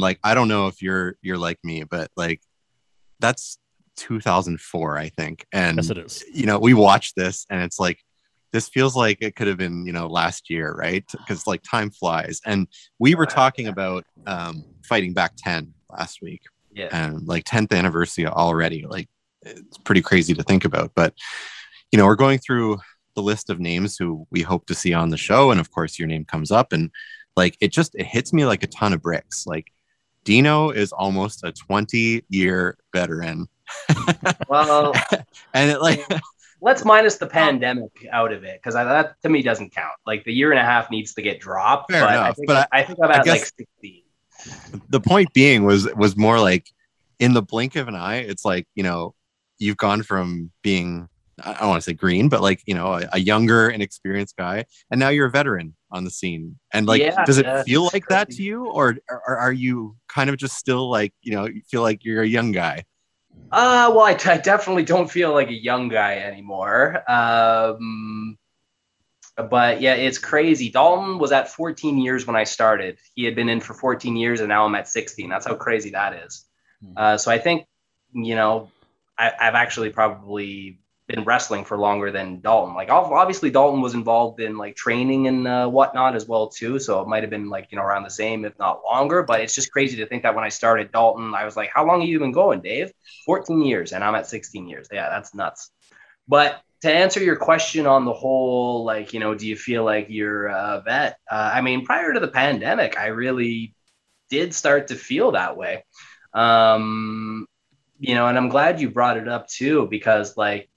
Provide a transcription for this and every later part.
watched that clip and like I don't know if you're you're like me, but like that's 2004, I think. And Yes, it is. you know, we watched this and it's like this feels like it could have been, you know, last year, right? Because like time flies. And we were talking about um fighting back 10 last week Yeah. and like 10th anniversary already. Like it's pretty crazy to think about. But you know, we're going through the list of names who we hope to see on the show, and of course, your name comes up, and like it just it hits me like a ton of bricks. Like Dino is almost a 20 year veteran, Well, and it like let's minus the pandemic out of it because that to me doesn't count. Like the year and a half needs to get dropped. Fair but I enough, think, but I, think I've I had like guess- 16. the point being was was more like in the blink of an eye it's like you know you've gone from being i don't want to say green but like you know a, a younger and experienced guy and now you're a veteran on the scene and like Yeah, does it yeah, feel it's like that to you or, or are you kind of just still like you know you feel like you're a young guy Uh, well, I, I definitely don't feel like a young guy anymore. Um, but yeah, it's crazy. Dalton was at 14 years when I started. He had been in for 14 years, and now I'm at 16. That's how crazy that is. Hmm. Uh, so I think, you know, I, I've actually probably been wrestling for longer than Dalton. Like, obviously, Dalton was involved in like training and uh, whatnot as well too. So it might have been like you know around the same, if not longer. But it's just crazy to think that when I started Dalton, I was like, "How long have you been going, Dave?" 14 years, and I'm at 16 years. Yeah, that's nuts. But to answer your question on the whole, like, you know, do you feel like you're a vet? Uh, I mean, prior to the pandemic, I really did start to feel that way. Um, you know, and I'm glad you brought it up too, because like,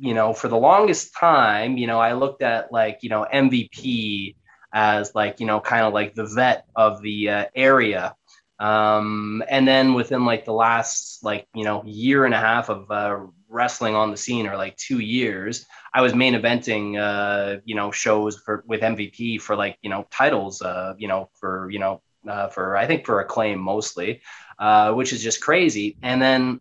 you know, for the longest time, you know, I looked at like, you know, MVP as like, you know, kind of like the vet of the uh, area. Um, and then within like the last like, you know, year and a half of uh, wrestling on the scene or like two years, I was main eventing, uh, you know, shows for with MVP for like, you know, titles, uh, you know, for, you know, uh, for I think for acclaim mostly, uh, which is just crazy. And then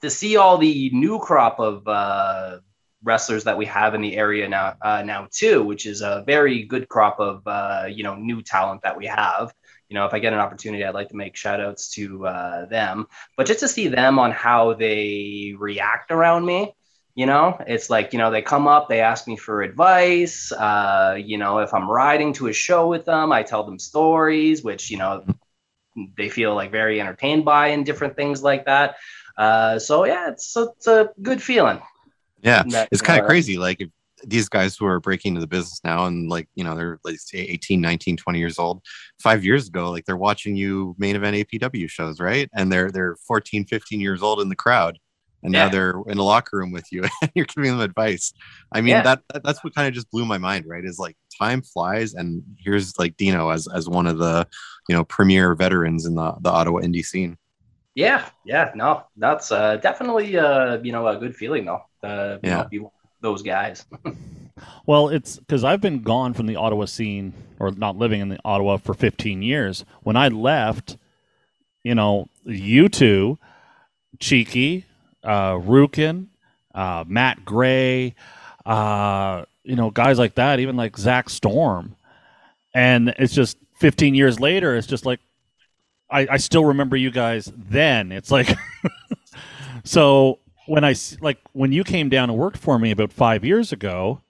to see all the new crop of uh, wrestlers that we have in the area now, uh, now too, which is a very good crop of uh, you know new talent that we have. You know, if I get an opportunity, I'd like to make shout outs to uh, them. But just to see them on how they react around me, you know, it's like, you know, they come up, they ask me for advice. Uh, you know, if I'm riding to a show with them, I tell them stories, which, you know, they feel like very entertained by and different things like that. Uh, so yeah, it's, it's a good feeling. yeah That, it's kind of uh, crazy like if these guys who are breaking into the business now and like you know they're like say 18 19 20 years old five years ago like they're watching you main event apw shows right and they're they're 14 15 years old in the crowd and now they're in a locker room with you and you're giving them advice i mean Yeah. that, that that's what kind of just blew my mind right is like time flies and here's like dino as as one of the you know premier veterans in the the ottawa indie scene Yeah, yeah, no, that's uh, definitely uh, you know a good feeling though. Uh, you Yeah. know, be one of those guys. Well, it's because I've been gone from the Ottawa scene or not living in the Ottawa for 15 years. When I left, you know, you two, Cheeky, uh, Rukin, uh, Matt Gray, uh, you know, guys like that, even like Zach Storm. And it's just 15 years later, it's just like, I, I still remember you guys then. It's like, so when I like, when you came down and worked for me about five years ago,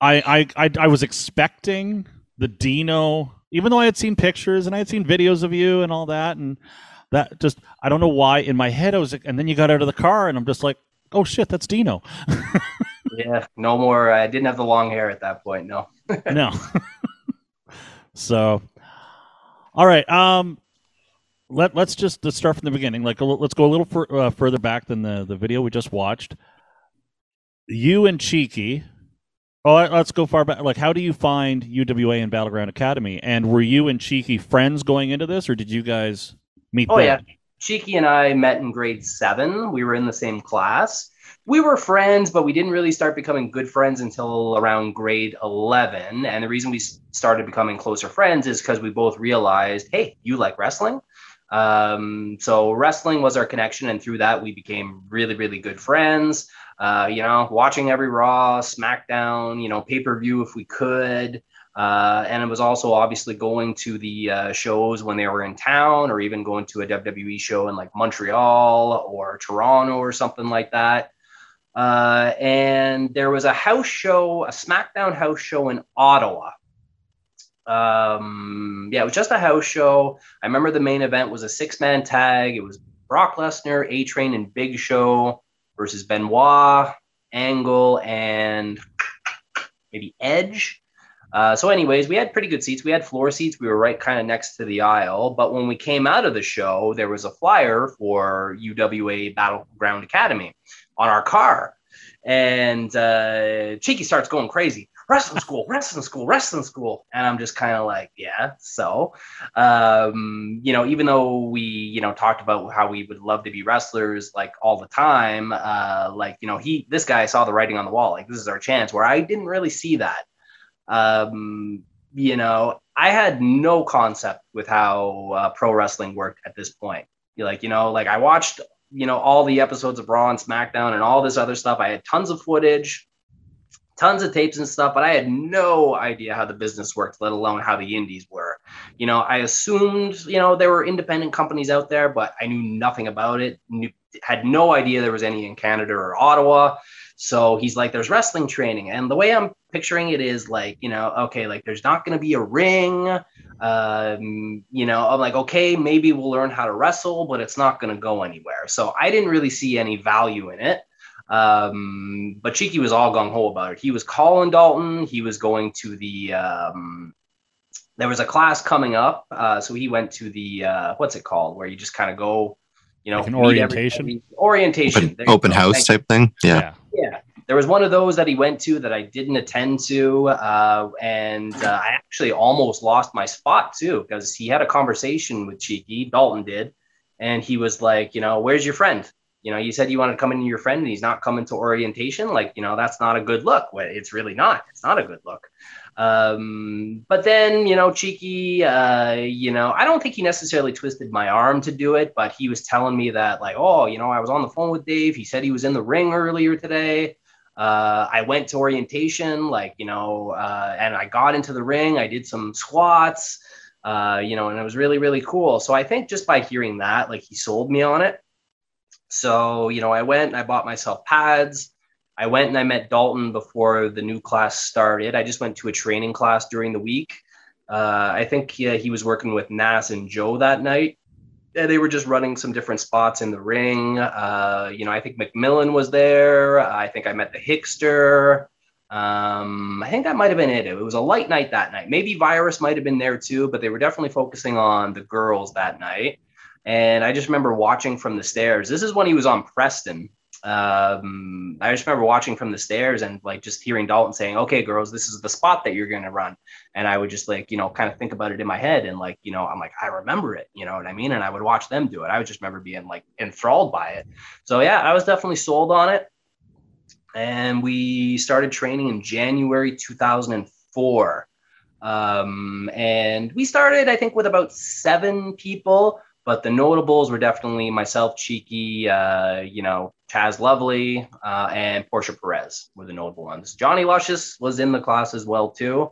I, I, I, I was expecting the Dino, even though I had seen pictures and I had seen videos of you and all that, and that just I don't know why in my head I was, and then you got out of the car and I'm just like, oh shit, that's Dino. yeah, no more. I didn't have the long hair at that point. No. no. so, all right. Um, let let's just let's start from the beginning. Like, let's go a little fur, uh, further back than the the video we just watched. You and Cheeky. Oh, let- let's go far back. Like, how do you find UWA and Battleground Academy? And were you and Cheeky friends going into this, or did you guys meet? Oh there? yeah, Cheeky and I met in grade seven. We were in the same class. We were friends, but we didn't really start becoming good friends until around grade 11. And the reason we started becoming closer friends is because we both realized, hey, you like wrestling. Um, so wrestling was our connection, and through that, we became really, really good friends. Uh, you know, watching every Raw, SmackDown, you know, pay per view if we could. Uh, and it was also obviously going to the uh, shows when they were in town, or even going to a WWE show in like Montreal or Toronto or something like that. Uh, and there was a house show, a SmackDown house show in Ottawa. Um, yeah, it was just a house show. I remember the main event was a six man tag. It was Brock Lesnar, A Train, and Big Show versus Benoit, Angle, and maybe Edge. Uh, so, anyways, we had pretty good seats. We had floor seats. We were right kind of next to the aisle. But when we came out of the show, there was a flyer for UWA Battleground Academy on our car. And uh, Cheeky starts going crazy wrestling school, wrestling school, wrestling school. And I'm just kind of like, yeah. So, um, you know, even though we, you know, talked about how we would love to be wrestlers like all the time, uh, like, you know, he, this guy saw the writing on the wall. Like, this is our chance where I didn't really see that. Um, you know, I had no concept with how uh, pro wrestling worked at this point. Like, you know, like I watched, you know, all the episodes of Raw and SmackDown and all this other stuff. I had tons of footage tons of tapes and stuff, but I had no idea how the business worked, let alone how the indies were. You know, I assumed, you know, there were independent companies out there, but I knew nothing about it. Knew, had no idea there was any in Canada or Ottawa. So he's like, there's wrestling training. And the way I'm picturing it is like, you know, okay, like there's not going to be a ring. Um, you know, I'm like, okay, maybe we'll learn how to wrestle, but it's not going to go anywhere. So I didn't really see any value in it. Um, but Cheeky was all gung ho about it. He was calling Dalton. He was going to the. Um, there was a class coming up, uh, so he went to the uh, what's it called, where you just kind of go, you know, like an orientation. Orientation. Open, open house type thing. Yeah. yeah. yeah. There was one of those that he went to that I didn't attend to, uh, and uh, I actually almost lost my spot too because he had a conversation with Cheeky. Dalton did, and he was like, you know, where's your friend? You know, you said you want to come in your friend and he's not coming to orientation. Like, you know, that's not a good look. It's really not. It's not a good look. Um, but then, you know, Cheeky, uh, you know, I don't think he necessarily twisted my arm to do it, but he was telling me that, like, oh, you know, I was on the phone with Dave. He said he was in the ring earlier today. Uh, I went to orientation, like, you know, uh, and I got into the ring. I did some squats, uh, you know, and it was really, really cool. So I think just by hearing that, like, he sold me on it. So, you know, I went and I bought myself pads. I went and I met Dalton before the new class started. I just went to a training class during the week. Uh, I think yeah, he was working with Nas and Joe that night. Yeah, they were just running some different spots in the ring. Uh, you know, I think McMillan was there. I think I met the Hickster. Um, I think that might have been it. It was a light night that night. Maybe Virus might have been there too, but they were definitely focusing on the girls that night. And I just remember watching from the stairs. This is when he was on Preston. Um, I just remember watching from the stairs and like just hearing Dalton saying, "Okay, girls, this is the spot that you're going to run." And I would just like you know kind of think about it in my head and like you know I'm like I remember it, you know what I mean? And I would watch them do it. I would just remember being like enthralled by it. So yeah, I was definitely sold on it. And we started training in January 2004. Um, and we started, I think, with about seven people but the notables were definitely myself, Cheeky, uh, you know, Chaz Lovely, uh, and Portia Perez were the notable ones. Johnny Luscious was in the class as well too.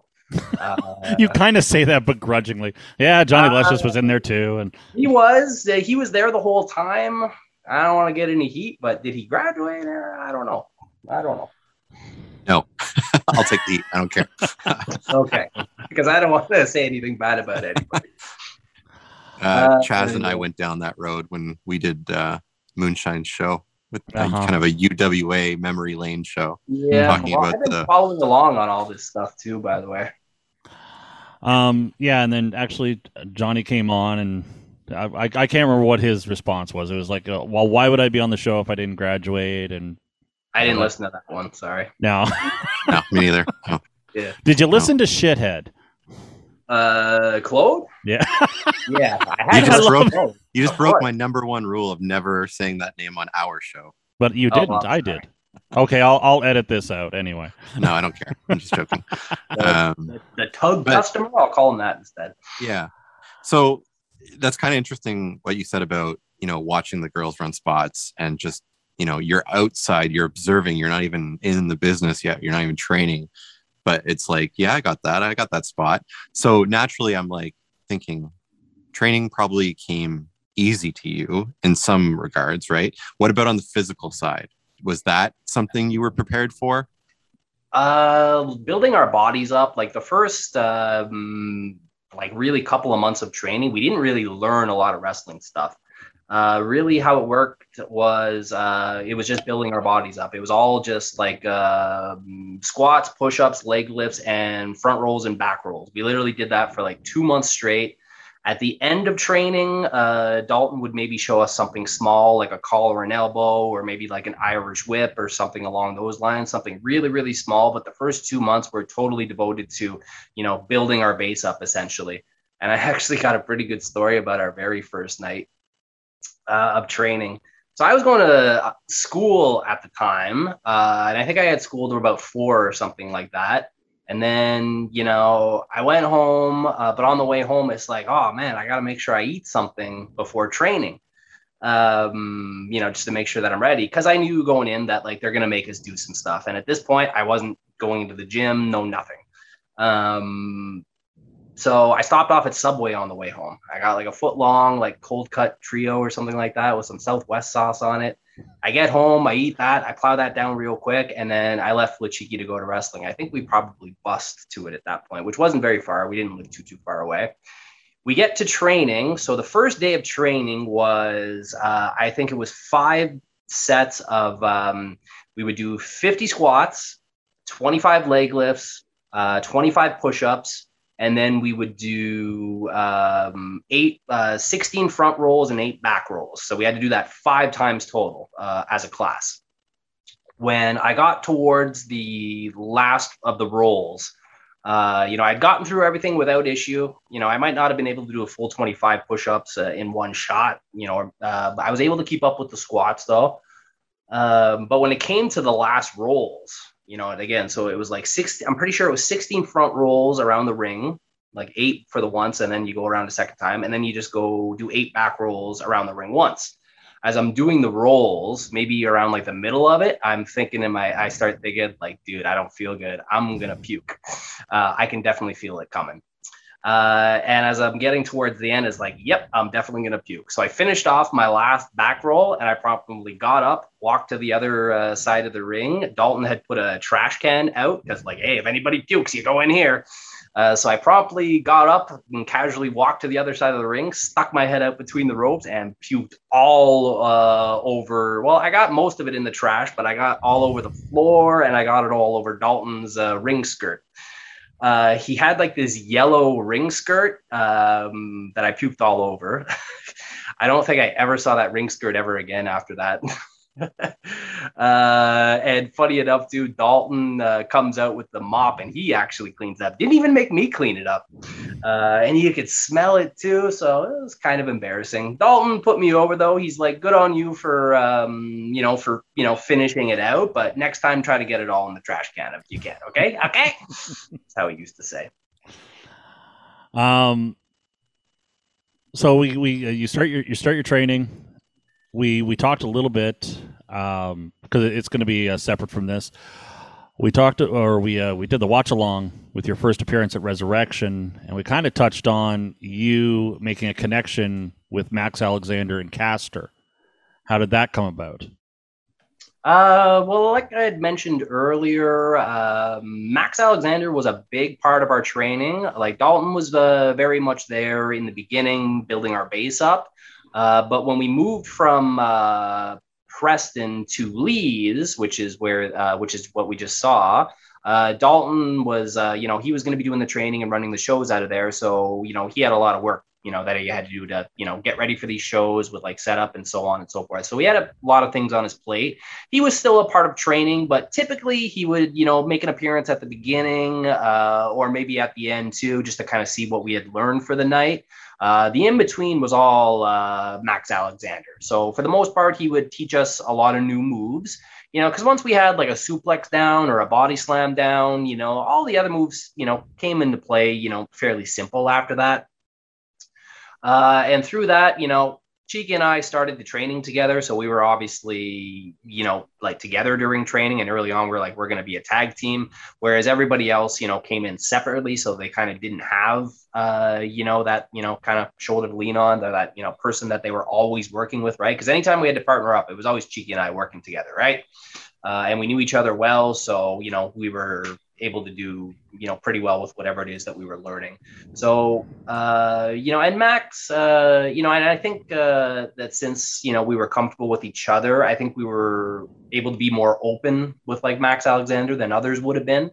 Uh, you kind of say that begrudgingly. Yeah, Johnny Luscious was in there too, and he was. Uh, he was there the whole time. I don't want to get any heat, but did he graduate? I don't know. I don't know. No, I'll take the heat. I don't care. okay, because I don't want to say anything bad about anybody. Uh, uh, Chaz and I went down that road when we did uh, Moonshine show with uh, kind of a UWA memory lane show. Yeah, talking well, about I've been the... following along on all this stuff too. By the way. Um. Yeah, and then actually Johnny came on, and I I, I can't remember what his response was. It was like, uh, "Well, why would I be on the show if I didn't graduate?" And I didn't listen to that one. Sorry. No. no, me neither. No. Yeah. Did you listen no. to Shithead? Uh, Claude. Yeah, yeah. you just broke. You just broke my number one rule of never saying that name on our show. But you didn't. Oh, well, I did. Okay, I'll I'll edit this out anyway. No, I don't care. I'm just joking. the, um, the, the, tug but, customer. I'll call him that instead. Yeah. So that's kind of interesting what you said about you know watching the girls run spots and just you know you're outside, you're observing, you're not even in the business yet, you're not even training, but it's like, yeah, I got that. I got that spot. So naturally, I'm like thinking training probably came easy to you in some regards, right? What about on the physical side? Was that something you were prepared for? Uh, building our bodies up, like the first, um, like really couple of months of training, we didn't really learn a lot of wrestling stuff. Uh, really, how it worked was uh, it was just building our bodies up. It was all just like uh, squats, push ups, leg lifts, and front rolls and back rolls. We literally did that for like two months straight. At the end of training, uh, Dalton would maybe show us something small, like a collar and elbow, or maybe like an Irish whip or something along those lines, something really, really small. But the first two months were totally devoted to, you know, building our base up essentially. And I actually got a pretty good story about our very first night uh, of training. So I was going to school at the time, uh, and I think I had school to about four or something like that. And then, you know, I went home, uh, but on the way home, it's like, oh man, I got to make sure I eat something before training, um, you know, just to make sure that I'm ready. Cause I knew going in that like they're going to make us do some stuff. And at this point, I wasn't going into the gym, no nothing. Um, so I stopped off at Subway on the way home. I got like a foot long, like cold cut trio or something like that with some Southwest sauce on it. I get home, I eat that, I plow that down real quick, and then I left Lachiki to go to wrestling. I think we probably bust to it at that point, which wasn't very far. We didn't live too too far away. We get to training. So the first day of training was, uh, I think it was five sets of. Um, we would do 50 squats, 25 leg lifts, uh, 25 push-ups, and then we would do um, eight, uh, 16 front rolls and eight back rolls. So we had to do that five times total uh, as a class. When I got towards the last of the rolls, uh, you know, I'd gotten through everything without issue. You know, I might not have been able to do a full 25 push-ups uh, in one shot. You know, uh, I was able to keep up with the squats though. Um, but when it came to the last rolls, you know, and again, so it was like six, I'm pretty sure it was 16 front rolls around the ring, like eight for the once, and then you go around a second time, and then you just go do eight back rolls around the ring once. As I'm doing the rolls, maybe around like the middle of it, I'm thinking in my, I start thinking like, dude, I don't feel good. I'm gonna puke. Uh, I can definitely feel it coming. Uh, and as I'm getting towards the end, it's like, yep, I'm definitely going to puke. So I finished off my last back roll and I promptly got up, walked to the other uh, side of the ring. Dalton had put a trash can out because, like, hey, if anybody pukes, you go in here. Uh, so I promptly got up and casually walked to the other side of the ring, stuck my head out between the ropes, and puked all uh, over. Well, I got most of it in the trash, but I got all over the floor and I got it all over Dalton's uh, ring skirt. Uh, he had like this yellow ring skirt um, that I puked all over. I don't think I ever saw that ring skirt ever again after that. uh, and funny enough, too, Dalton uh, comes out with the mop and he actually cleans up. Didn't even make me clean it up. Uh, and you could smell it too. So it was kind of embarrassing. Dalton put me over though. He's like, good on you for, um, you know, for, you know, finishing it out. But next time, try to get it all in the trash can if you can. Okay. Okay. That's how he used to say. Um, so we, we, uh, you start your, you start your training we we talked a little bit um, because it's going to be uh, separate from this. We talked, or we uh, we did the watch along with your first appearance at Resurrection, and we kind of touched on you making a connection with Max Alexander and Caster. How did that come about? Uh, well, like I had mentioned earlier, uh, Max Alexander was a big part of our training. Like Dalton was uh, very much there in the beginning, building our base up. Uh, but when we moved from uh, Preston to Lee's, which is where, uh, which is what we just saw, uh, Dalton was, uh, you know, he was going to be doing the training and running the shows out of there. So, you know, he had a lot of work, you know, that he had to do to, you know, get ready for these shows with like setup and so on and so forth. So he had a lot of things on his plate. He was still a part of training, but typically he would, you know, make an appearance at the beginning or maybe at the end too, just to kind of see what we had learned for the night. Uh, the in between was all uh, Max Alexander. So for the most part, he would teach us a lot of new moves. You know, because once we had like a suplex down or a body slam down, you know, all the other moves, you know, came into play. You know, fairly simple after that. Uh, and through that, you know, Cheeky and I started the training together, so we were obviously, you know, like together during training. And early on, we are like, we're going to be a tag team. Whereas everybody else, you know, came in separately, so they kind of didn't have, uh, you know, that you know kind of shoulder to lean on, that you know person that they were always working with, right? Because anytime we had to partner up, it was always Cheeky and I working together, right? Uh, and we knew each other well, so you know, we were able to do you know pretty well with whatever it is that we were learning. So uh, you know and max uh, you know and i think uh, that since you know we were comfortable with each other i think we were able to be more open with like max alexander than others would have been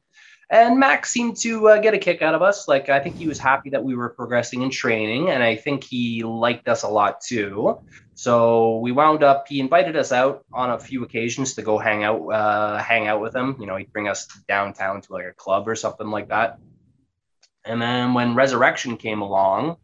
and Max seemed to uh, get a kick out of us. Like I think he was happy that we were progressing in training, and I think he liked us a lot too. So we wound up. He invited us out on a few occasions to go hang out, uh, hang out with him. You know, he'd bring us downtown to like a club or something like that. And then when Resurrection came along,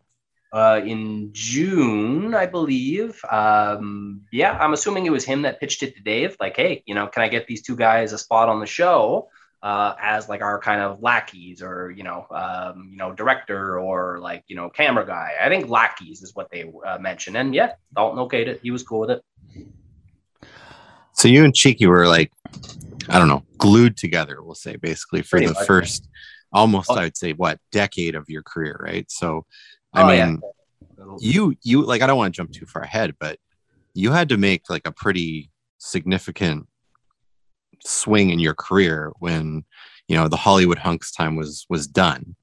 uh, in June, I believe. Um, yeah, I'm assuming it was him that pitched it to Dave. Like, hey, you know, can I get these two guys a spot on the show? Uh, as like our kind of lackeys or you know um, you know director or like you know camera guy. I think lackeys is what they uh, mentioned, and yeah, Dalton okayed it. He was cool with it. So you and Cheeky were like, I don't know, glued together. We'll say basically for Pretty the much, first, almost oh. I'd say what decade of your career, right? So, I oh, mean, yeah. you you like I don't want to jump too far ahead, but you had to make like a pretty significant swing in your career when you know the Hollywood hunks time was was done.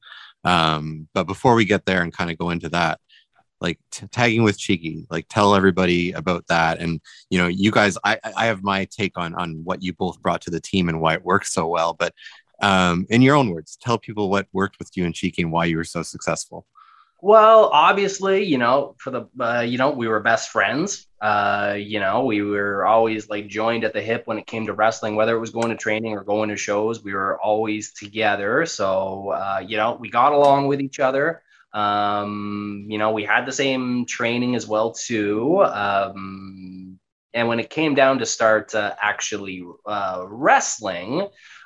Um, but before we get there and kind of go into that, like t- tagging with Cheeky, like tell everybody about that. And you know, you guys, I I have my take on on what you both brought to the team and why it worked so well. But um, in your own words, tell people what worked with you and Cheeky and why you were so successful. Well, obviously, you know, for the uh, you know, we were best friends. Uh, you know, we were always like joined at the hip when it came to wrestling, whether it was going to training or going to shows. We were always together. So, uh, you know, we got along with each other. Um, you know, we had the same training as well too. Um, and when it came down to start actually uh, wrestling,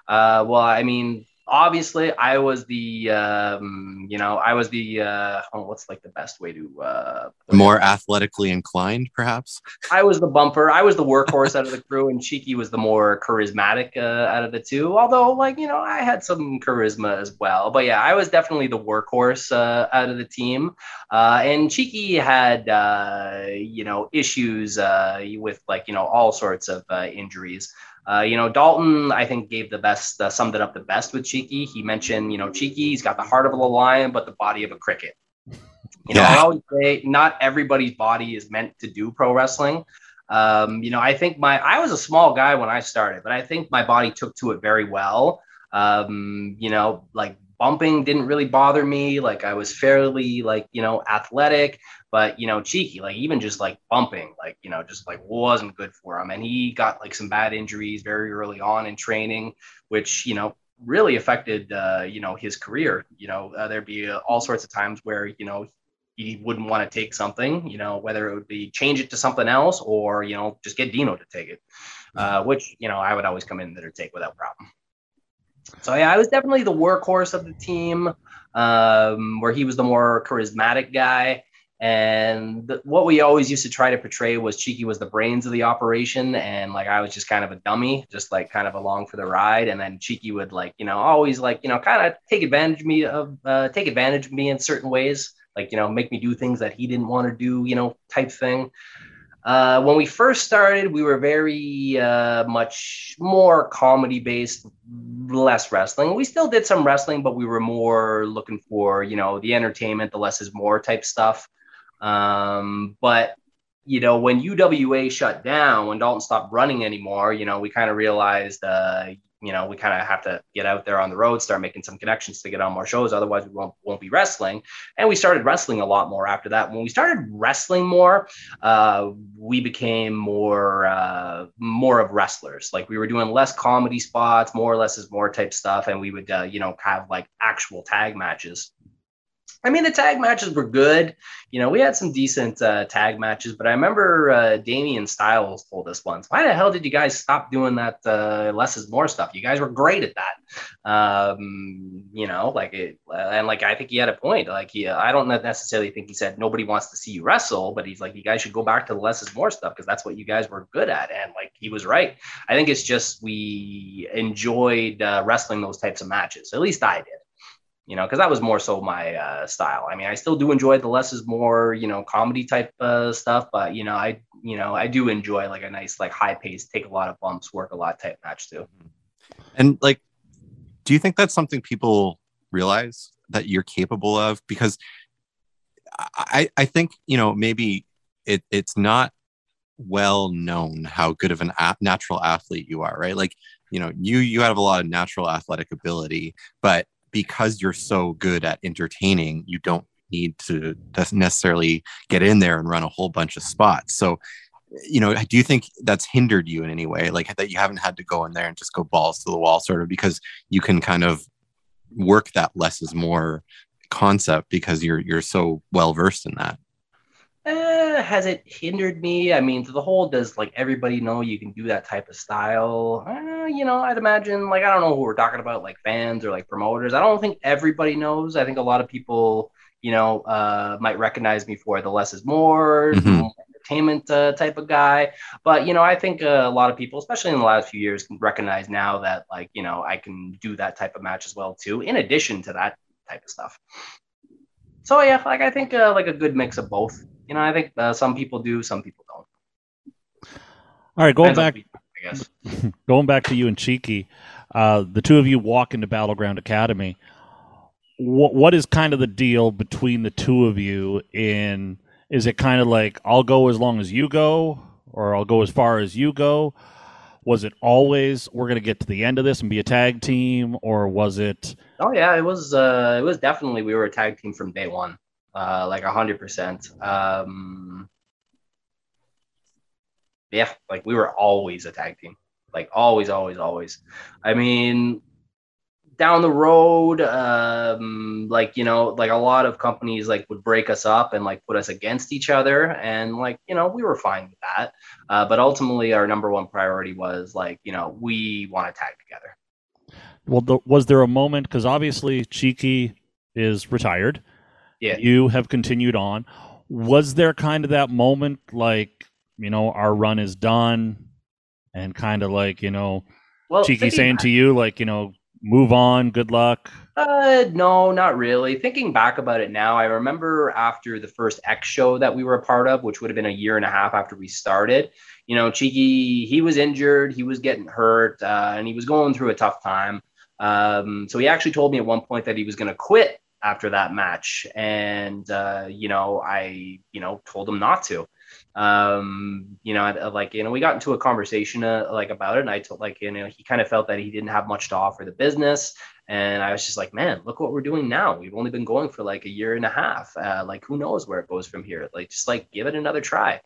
uh, well, I mean, obviously I was the um, you know I was the uh, oh, what's like the best way to uh, more athletically inclined perhaps? I was the bumper. I was the workhorse out of the crew and Cheeky was the more charismatic uh, out of the two although like you know I had some charisma as well. But yeah I was definitely the workhorse uh, out of the team. Uh, and Cheeky had uh, you know issues uh, with like you know all sorts of uh, injuries uh, you know, Dalton, I think, gave the best, uh, summed it up the best with Cheeky. He mentioned, you know, Cheeky, he's got the heart of a lion, but the body of a cricket. You know, yeah. I always say not everybody's body is meant to do pro wrestling. Um, you know, I think my, I was a small guy when I started, but I think my body took to it very well. Um, you know, like bumping didn't really bother me. Like I was fairly like, you know, athletic, but you know, cheeky, like even just like bumping, like, you know, just like wasn't good for him. And he got like some bad injuries very early on in training, which, you know, really affected, uh, you know, his career. You know, uh, there'd be uh, all sorts of times where, you know, he wouldn't want to take something, you know, whether it would be change it to something else or, you know, just get Dino to take it, uh, which, you know, I would always come in there to take without problem. So yeah, I was definitely the workhorse of the team, um, where he was the more charismatic guy. And what we always used to try to portray was Cheeky was the brains of the operation, and like I was just kind of a dummy, just like kind of along for the ride. And then Cheeky would like you know always like you know kind of take advantage of me of uh, take advantage of me in certain ways, like you know make me do things that he didn't want to do, you know type thing. Uh, when we first started, we were very uh, much more comedy based, less wrestling. We still did some wrestling, but we were more looking for, you know, the entertainment, the less is more type stuff. Um, but you know, when UWA shut down, when Dalton stopped running anymore, you know, we kind of realized, uh, you know, we kind of have to get out there on the road, start making some connections to get on more shows. Otherwise, we won't, won't be wrestling. And we started wrestling a lot more after that. When we started wrestling more, uh, we became more uh, more of wrestlers. Like we were doing less comedy spots, more or less is more type stuff, and we would, uh, you know, have like actual tag matches. I mean, the tag matches were good. You know, we had some decent uh, tag matches, but I remember uh, Damien Styles told us once, "Why the hell did you guys stop doing that uh, less is more stuff? You guys were great at that." Um, you know, like it, and like I think he had a point. Like, he, I don't necessarily think he said nobody wants to see you wrestle, but he's like, you guys should go back to the less is more stuff because that's what you guys were good at, and like he was right. I think it's just we enjoyed uh, wrestling those types of matches. At least I did you know, because that was more so my uh, style. I mean, I still do enjoy the less is more, you know, comedy type uh, stuff, but you know, I, you know, I do enjoy like a nice, like high pace, take a lot of bumps, work a lot type match too. And like, do you think that's something people realize that you're capable of? Because I, I think you know maybe it, it's not well known how good of an a- natural athlete you are, right? Like you know you you have a lot of natural athletic ability, but because you're so good at entertaining, you don't need to necessarily get in there and run a whole bunch of spots. So, you know, do you think that's hindered you in any way? Like that you haven't had to go in there and just go balls to the wall, sort of, because you can kind of work that less is more concept because you're you're so well versed in that. Uh, has it hindered me? I mean, to the whole, does like everybody know you can do that type of style? Uh, you know, I'd imagine, like, I don't know who we're talking about, like fans or like promoters. I don't think everybody knows. I think a lot of people, you know, uh, might recognize me for the less is more. Mm-hmm. Entertainment uh, type of guy, but you know, I think uh, a lot of people, especially in the last few years, can recognize now that like you know I can do that type of match as well too. In addition to that type of stuff, so yeah, like I think uh, like a good mix of both you know, I think uh, some people do, some people don't. All right, going Depends back, I guess. going back to you and Cheeky, uh, the two of you walk into Battleground Academy. What what is kind of the deal between the two of you? In is it kind of like I'll go as long as you go, or I'll go as far as you go? Was it always we're going to get to the end of this and be a tag team, or was it? Oh yeah, it was. Uh, it was definitely we were a tag team from day one uh, like a hundred percent. Um, yeah, like we were always a tag team, like always, always, always. I mean, down the road, um, like you know, like a lot of companies like would break us up and like put us against each other, and like you know, we were fine with that. Uh, but ultimately, our number one priority was like you know, we want to tag together. Well, the, was there a moment? Because obviously, Cheeky is retired yeah. you have continued on. Was there kind of that moment like, you know, our run is done and kind of like, you know, well, Cheeky saying back, to you, like, you know, move on, good luck? Uh, no, not really. Thinking back about it now, I remember after the first X show that we were a part of, which would have been a year and a half after we started, you know, Cheeky, he was injured, he was getting hurt, uh, and he was going through a tough time. Um, so he actually told me at one point that he was going to quit after that match, and uh, you know, I you know told him not to. Um, you know, like you know, we got into a conversation uh, like about it, and I told like you know he kind of felt that he didn't have much to offer the business, and I was just like, man, look what we're doing now. We've only been going for like a year and a half. Uh, like who knows where it goes from here? Like just like give it another try.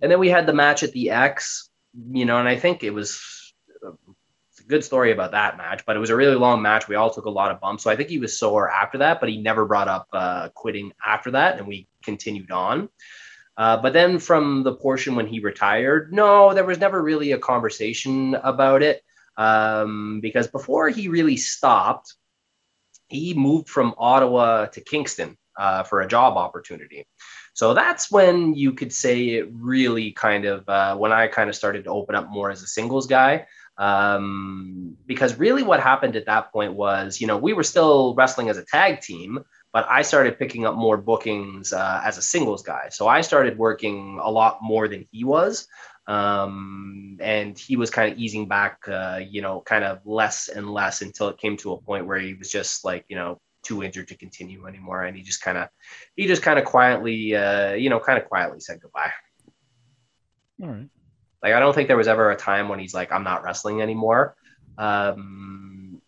And then we had the match at the X, you know, and I think it was a good story about that match, but it was a really long match. We all took a lot of bumps. So I think he was sore after that, but he never brought up uh, quitting after that, and we continued on. Uh, but then from the portion when he retired, no, there was never really a conversation about it um, because before he really stopped, he moved from Ottawa to Kingston uh, for a job opportunity. So that's when you could say it really kind of, uh, when I kind of started to open up more as a singles guy. Um, because really what happened at that point was, you know, we were still wrestling as a tag team, but I started picking up more bookings uh, as a singles guy. So I started working a lot more than he was. Um, and he was kind of easing back, uh, you know, kind of less and less until it came to a point where he was just like, you know, too injured to continue anymore. And he just kind of, he just kind of quietly, uh, you know, kind of quietly said goodbye. All right. Like I don't think there was ever a time when he's like, I'm not wrestling anymore. Um,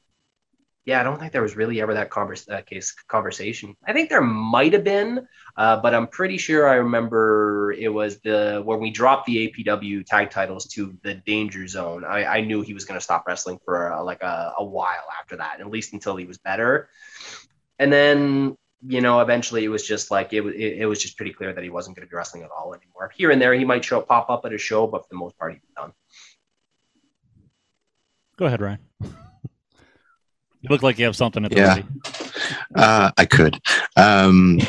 yeah, I don't think there was really ever that converse, uh, case conversation. I think there might have been, uh, but I'm pretty sure I remember it was the when we dropped the APW tag titles to the Danger Zone. I, I knew he was going to stop wrestling for uh, like a, a while after that, at least until he was better. And then you know, eventually it was just like it, it, it was just pretty clear that he wasn't going to be wrestling at all anymore. Here and there, he might show pop up at a show, but for the most part, he's done. Go ahead, Ryan. you look like you have something at the Yeah. ready. Uh, I could. Um,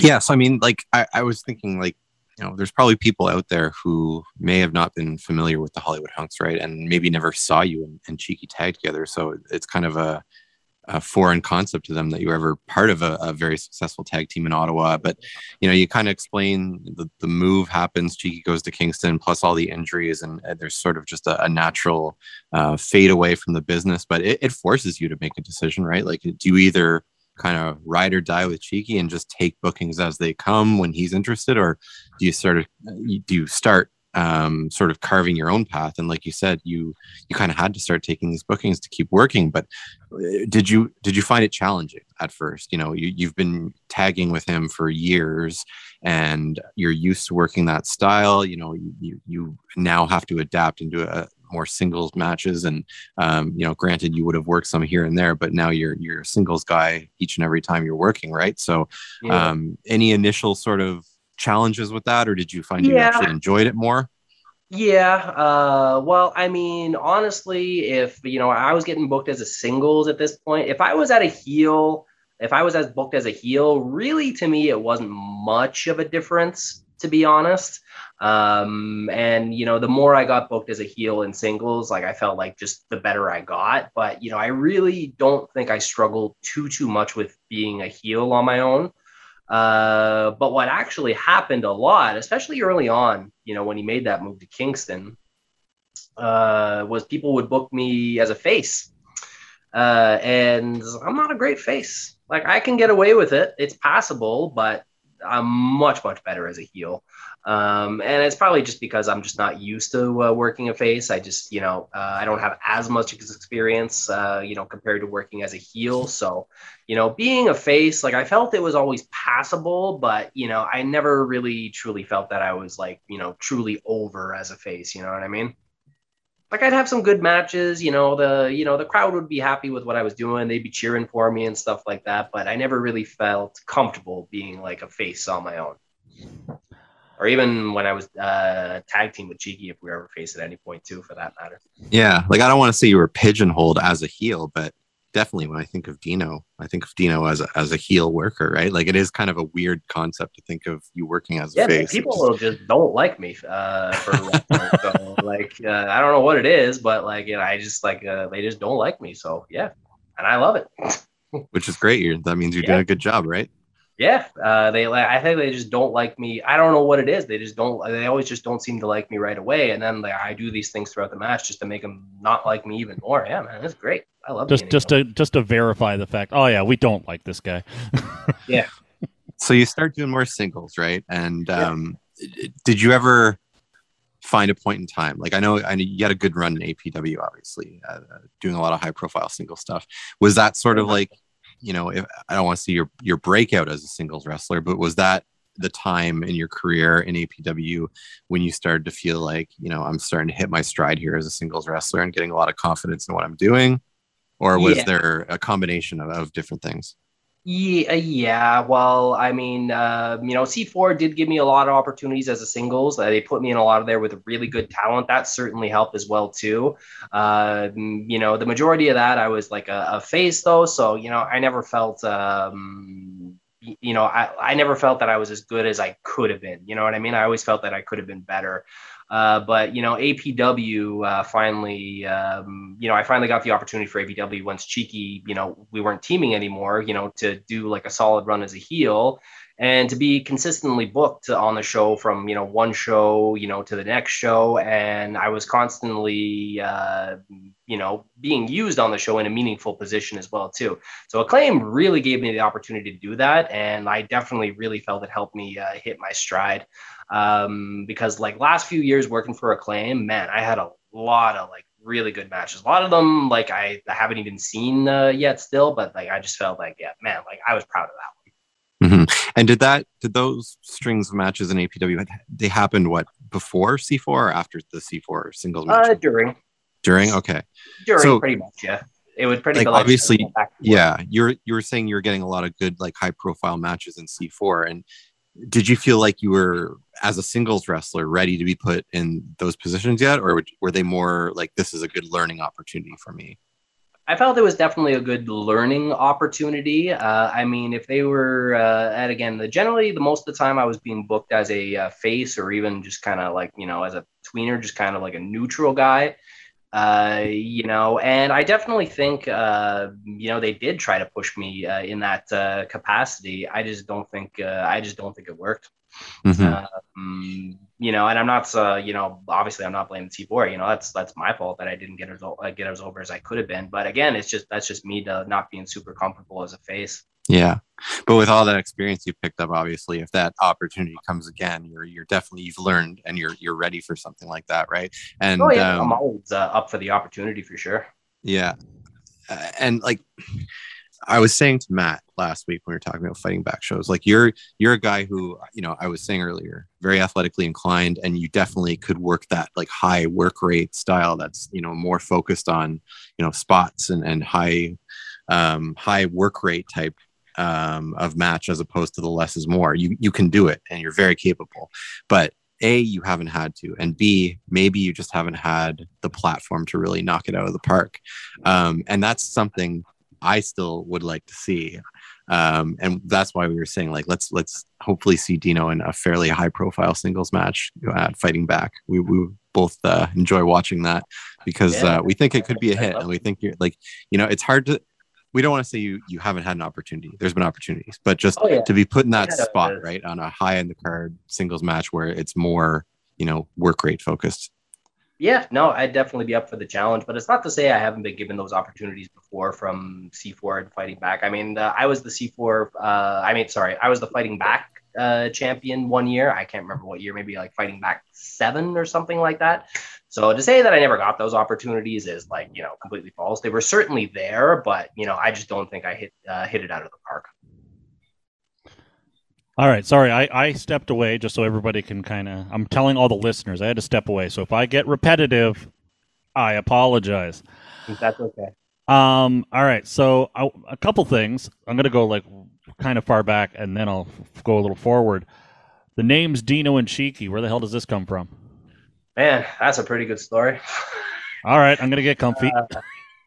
yeah. So, I mean, like, I, I was thinking, like, you know, there's probably people out there who may have not been familiar with the Hollywood Hunks, right? And maybe never saw you and, and Cheeky tag together. So it's kind of a, a foreign concept to them that you were ever part of a, a very successful tag team in Ottawa. But, you know, you kind of explain the, the move happens, Cheeky goes to Kingston, plus all the injuries, and, and there's sort of just a, a natural uh, fade away from the business. But it, it forces you to make a decision, right? Like, do you either kind of ride or die with Cheeky and just take bookings as they come when he's interested, or do you sort of do you start um, sort of carving your own path? And like you said, you you kind of had to start taking these bookings to keep working. But uh, did you did you find it challenging at first? You know, you, you've been tagging with him for years, and you're used to working that style. You know, you you, now have to adapt into a more singles matches and um, you know granted you would have worked some here and there but now you're you're a singles guy each and every time you're working right so Yeah. um, any initial sort of challenges with that or did you find you actually enjoyed it more Yeah. Uh, well, I mean, honestly, if you know, I was getting booked as a singles at this point. If I was at a heel, if I was as booked as a heel, really, to me, it wasn't much of a difference, to be honest. Um, and you know, the more I got booked as a heel in singles, like I felt like just the better I got. But you know, I really don't think I struggled too too much with being a heel on my own. Uh, but what actually happened a lot, especially early on, you know, when he made that move to Kingston, uh, was people would book me as a face. Uh, and I'm not a great face. Like I can get away with it. It's possible, but I'm much, much better as a heel. Um, and it's probably just because I'm just not used to uh, working a face. I just, you know, uh, I don't have as much experience, uh, you know, compared to working as a heel. So, you know, being a face, like I felt it was always passable, but, you know, I never really truly felt that I was like, you know, truly over as a face. You know what I mean? Like I'd have some good matches, you know, the, you know, the crowd would be happy with what I was doing. They'd be cheering for me and stuff like that. But I never really felt comfortable being like a face on my own or even when I was uh, tag team with Cheeky, if we were ever faced at any point too, for that matter. yeah like i don't want to say you were pigeonholed as a heel but definitely when i think of dino i think of dino as a, as a heel worker right like it is kind of a weird concept to think of you working as a Yeah, man, face people will just don't like me uh, for so like uh, I don't know what it is, but like you know, I just like uh, they just don't like me. So yeah, and I love it. which is great you're, that means you're Yeah. doing a good job right Yeah, uh, they like. I think they just don't like me. I don't know what it is. They just don't. They always just don't seem to like me right away. And then like, I do these things throughout the match just to make them not like me even more. Yeah, man, it's great. I love Just just to just to verify the fact. Oh yeah, we don't like this guy. Yeah. So you start doing more singles right and Yeah. um did you ever find a point in time like i know i know you had a good run in apw obviously uh, uh, doing a lot of high profile single stuff was that sort of like you know if i don't want to see your your breakout as a singles wrestler but was that the time in your career in apw when you started to feel like you know i'm starting to hit my stride here as a singles wrestler and getting a lot of confidence in what i'm doing or was Yeah. there a combination of, of different things Yeah, yeah. Well, I mean, uh, you know, C4 did give me a lot of opportunities as a singles. Uh, they put me in a lot of there with really good talent. That certainly helped as well too. Uh, you know, the majority of that I was like a, a face though, so you know, I never felt. Um, you know, I, I never felt that I was as good as I could have been. You know what I mean? I always felt that I could have been better. Uh, but you know, APW uh, finally, um, you know, I finally got the opportunity for APW once Cheeky, you know, we weren't teaming anymore. You know, to do like a solid run as a heel, and to be consistently booked on the show from you know one show, you know, to the next show, and I was constantly, uh, you know, being used on the show in a meaningful position as well too. So Acclaim really gave me the opportunity to do that, and I definitely really felt it helped me uh, hit my stride um, because like last few years working for Acclaim, man, I had a lot of like really good matches. A lot of them like I, I haven't even seen uh, yet still, but like I just felt like yeah, man, like I was proud of that hmm And did that did those strings of matches in APW they happened what before C4 or after the C4 singles one. match? Uh, during During okay, during So- pretty much yeah. it was pretty Like, obviously, back and forth. Yeah, you're you were saying you were getting a lot of good like high profile matches in C4 and did you feel like you were as a singles wrestler ready to be put in those positions yet or were they more like this is a good learning opportunity for me? I felt it was definitely a good learning opportunity. Uh, I mean, if they were, uh, and again, the, generally the most of the time I was being booked as a uh, face or even just kind of like you know as a tweener, just kind of like a neutral guy. Uh, you know, and I definitely think uh, you know they did try to push me uh, in that uh, capacity. I just don't think uh, I just don't think it worked. Mhm. Um, you know, and I'm not, uh, you know, obviously I'm not blaming C4. You know, that's that's my fault that I didn't get as uh, get as over as I could have been. But again, it's just that's just me to not being super comfortable as a face. Yeah. But with all that experience you picked up, obviously, if that opportunity comes again, you're you're definitely you've learned and you're you're ready for something like that, right? And oh yeah, um, I'm always uh, up for the opportunity for sure. Yeah. Uh, and like I was saying to Matt last week when we were talking about fighting back shows, like you're you're a guy who, you know, I was saying earlier, very athletically inclined and you definitely could work that like high work rate style that's, you know, more focused on, you know, spots and and high um high work rate type um of match as opposed to the less is more. You you can do it and you're very capable. But a you haven't had to and b maybe you just haven't had the platform to really knock it out of the park um, and that's something i still would like to see um, and that's why we were saying like let's let's hopefully see dino in a fairly high profile singles match at fighting back we, we both uh, enjoy watching that because Yeah. uh, we think it could be a hit and we think you're like you know it's hard to we don't want to say you you haven't had an opportunity there's been opportunities but just Oh yeah, to be put in that spot right on a high end the card singles match where it's more you know work rate focused yeah. No, I'd definitely be up for the challenge. But it's not to say I haven't been given those opportunities before from C4 and fighting back. I mean, uh, I was the C4. Uh, I mean, sorry, I was the fighting back uh, champion one year. I can't remember what year. Maybe like fighting back seven or something like that. So to say that I never got those opportunities is like you know completely false. They were certainly there, but you know I just don't think I hit uh, hit it out of the park. All right, sorry, I, I stepped away just so everybody can kind of. I'm telling all the listeners I had to step away. So if I get repetitive, I apologize. That's okay. Um, all right, so I, a couple things. I'm gonna go like kind of far back, and then I'll f- go a little forward. The names Dino and Cheeky. Where the hell does this come from? Man, that's a pretty good story. All right, I'm gonna get comfy. Uh,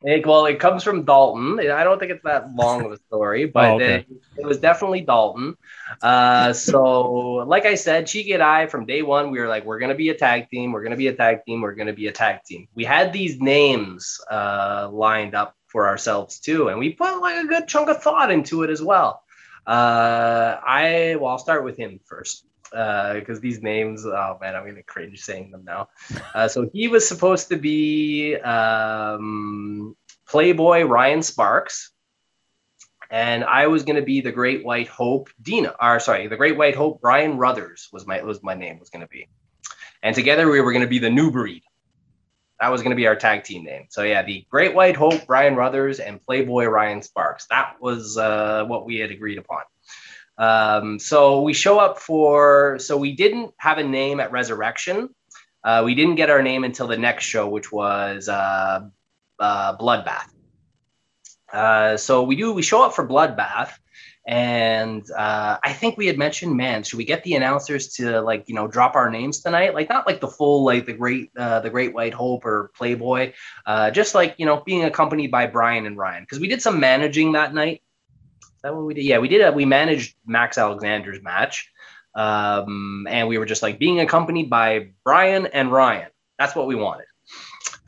it, well, it comes from Dalton. I don't think it's that long of a story, but Oh, okay. it, it was definitely Dalton. Uh, so, like I said, Cheeky and I, from day one, we were like, we're going to be a tag team. We're going to be a tag team. We're going to be a tag team. We had these names uh, lined up for ourselves too, and we put like a good chunk of thought into it as well. Uh, I well, I'll start with him first because these names, oh man, I'm gonna cringe saying them now. Uh, so he was supposed to be um, Playboy Ryan Sparks, and I was gonna be the Great White Hope Dina. Or sorry, the Great White Hope Brian Ruthers was my was my name was gonna be, and together we were gonna be the New Breed. That was gonna be our tag team name. So yeah, the Great White Hope Brian Ruthers and Playboy Ryan Sparks. That was uh, what we had agreed upon. Um, so we show up for, so we didn't have a name at Resurrection. Uh, we didn't get our name until the next show, which was uh, uh, Bloodbath. Uh, so we do, we show up for Bloodbath. And uh, I think we had mentioned, man, should we get the announcers to like, you know, drop our names tonight? Like, not like the full, like the great, uh, the Great White Hope or Playboy, uh, just like, you know, being accompanied by Brian and Ryan. Because we did some managing that night that what we did? Yeah, we did. A, we managed Max Alexander's match, um, and we were just like being accompanied by Brian and Ryan. That's what we wanted.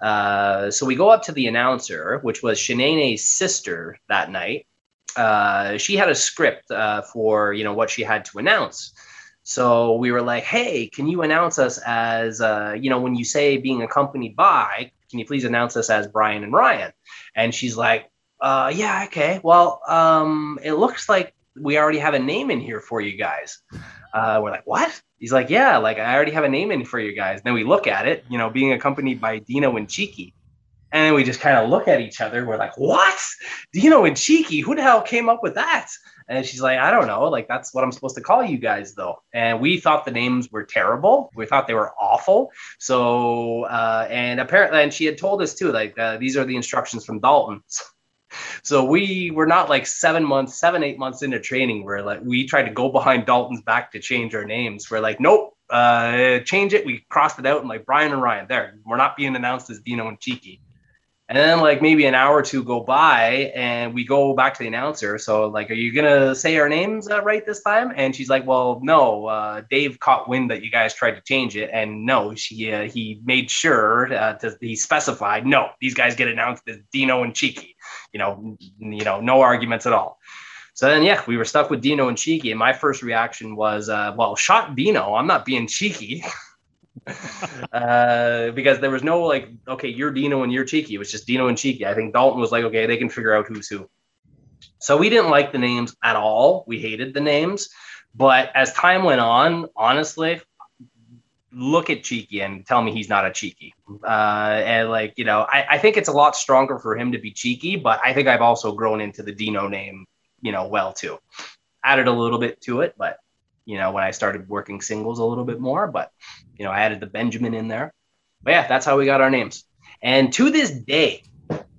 Uh, so we go up to the announcer, which was Shanae's sister that night. Uh, she had a script uh, for you know what she had to announce. So we were like, "Hey, can you announce us as uh, you know when you say being accompanied by? Can you please announce us as Brian and Ryan?" And she's like, uh, yeah, okay. Well, um, it looks like we already have a name in here for you guys. Uh, we're like, what? He's like, yeah, like I already have a name in for you guys. Then we look at it, you know, being accompanied by Dino and Cheeky. And then we just kind of look at each other. We're like, what? Dino and Cheeky, who the hell came up with that? And she's like, I don't know. Like, that's what I'm supposed to call you guys, though. And we thought the names were terrible. We thought they were awful. So, uh, and apparently, and she had told us too, like, uh, these are the instructions from Dalton. So we were not like seven months, seven, eight months into training where like we tried to go behind Dalton's back to change our names. We're like, nope, uh, change it. We crossed it out and like Brian and Ryan, there, we're not being announced as Dino and Cheeky. And then like maybe an hour or two go by and we go back to the announcer. So like, are you gonna say our names uh, right this time? And she's like, well, no. Uh, Dave caught wind that you guys tried to change it, and no, she uh, he made sure uh, to he specified no. These guys get announced as Dino and Cheeky. You know, you know, no arguments at all. So then, yeah, we were stuck with Dino and Cheeky, and my first reaction was, uh, well, shot Dino. I'm not being cheeky. uh, because there was no like, okay, you're Dino and you're Cheeky. It was just Dino and Cheeky. I think Dalton was like, okay, they can figure out who's who. So we didn't like the names at all. We hated the names. But as time went on, honestly, look at Cheeky and tell me he's not a Cheeky. Uh, and like, you know, I, I think it's a lot stronger for him to be Cheeky, but I think I've also grown into the Dino name, you know, well too. Added a little bit to it, but you know, when I started working singles a little bit more, but you know, I added the Benjamin in there. But yeah, that's how we got our names. And to this day,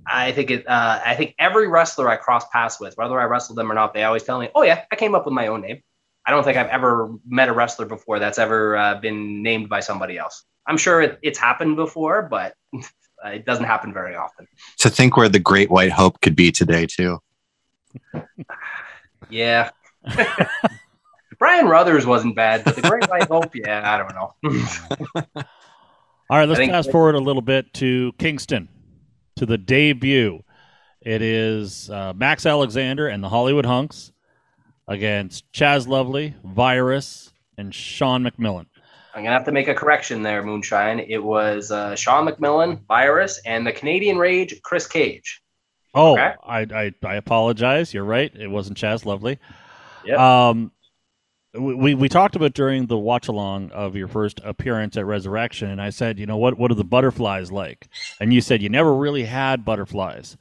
I think it. Uh, I think every wrestler I cross paths with, whether I wrestle them or not, they always tell me, "Oh yeah, I came up with my own name." I don't think I've ever met a wrestler before that's ever uh, been named by somebody else. I'm sure it, it's happened before, but it doesn't happen very often. To think where the Great White Hope could be today, too. yeah. Brian Ruthers wasn't bad, but the Great White Hope, yeah, I don't know. All right, let's fast forward a little bit to Kingston, to the debut. It is uh, Max Alexander and the Hollywood Hunks against Chaz Lovely, Virus, and Sean McMillan. I'm gonna have to make a correction there, Moonshine. It was uh, Sean McMillan, Virus, and the Canadian Rage, Chris Cage. Oh, okay? I, I, I apologize. You're right. It wasn't Chaz Lovely. Yeah. Um, we, we talked about during the watch along of your first appearance at Resurrection, and I said, you know, what what are the butterflies like? And you said you never really had butterflies.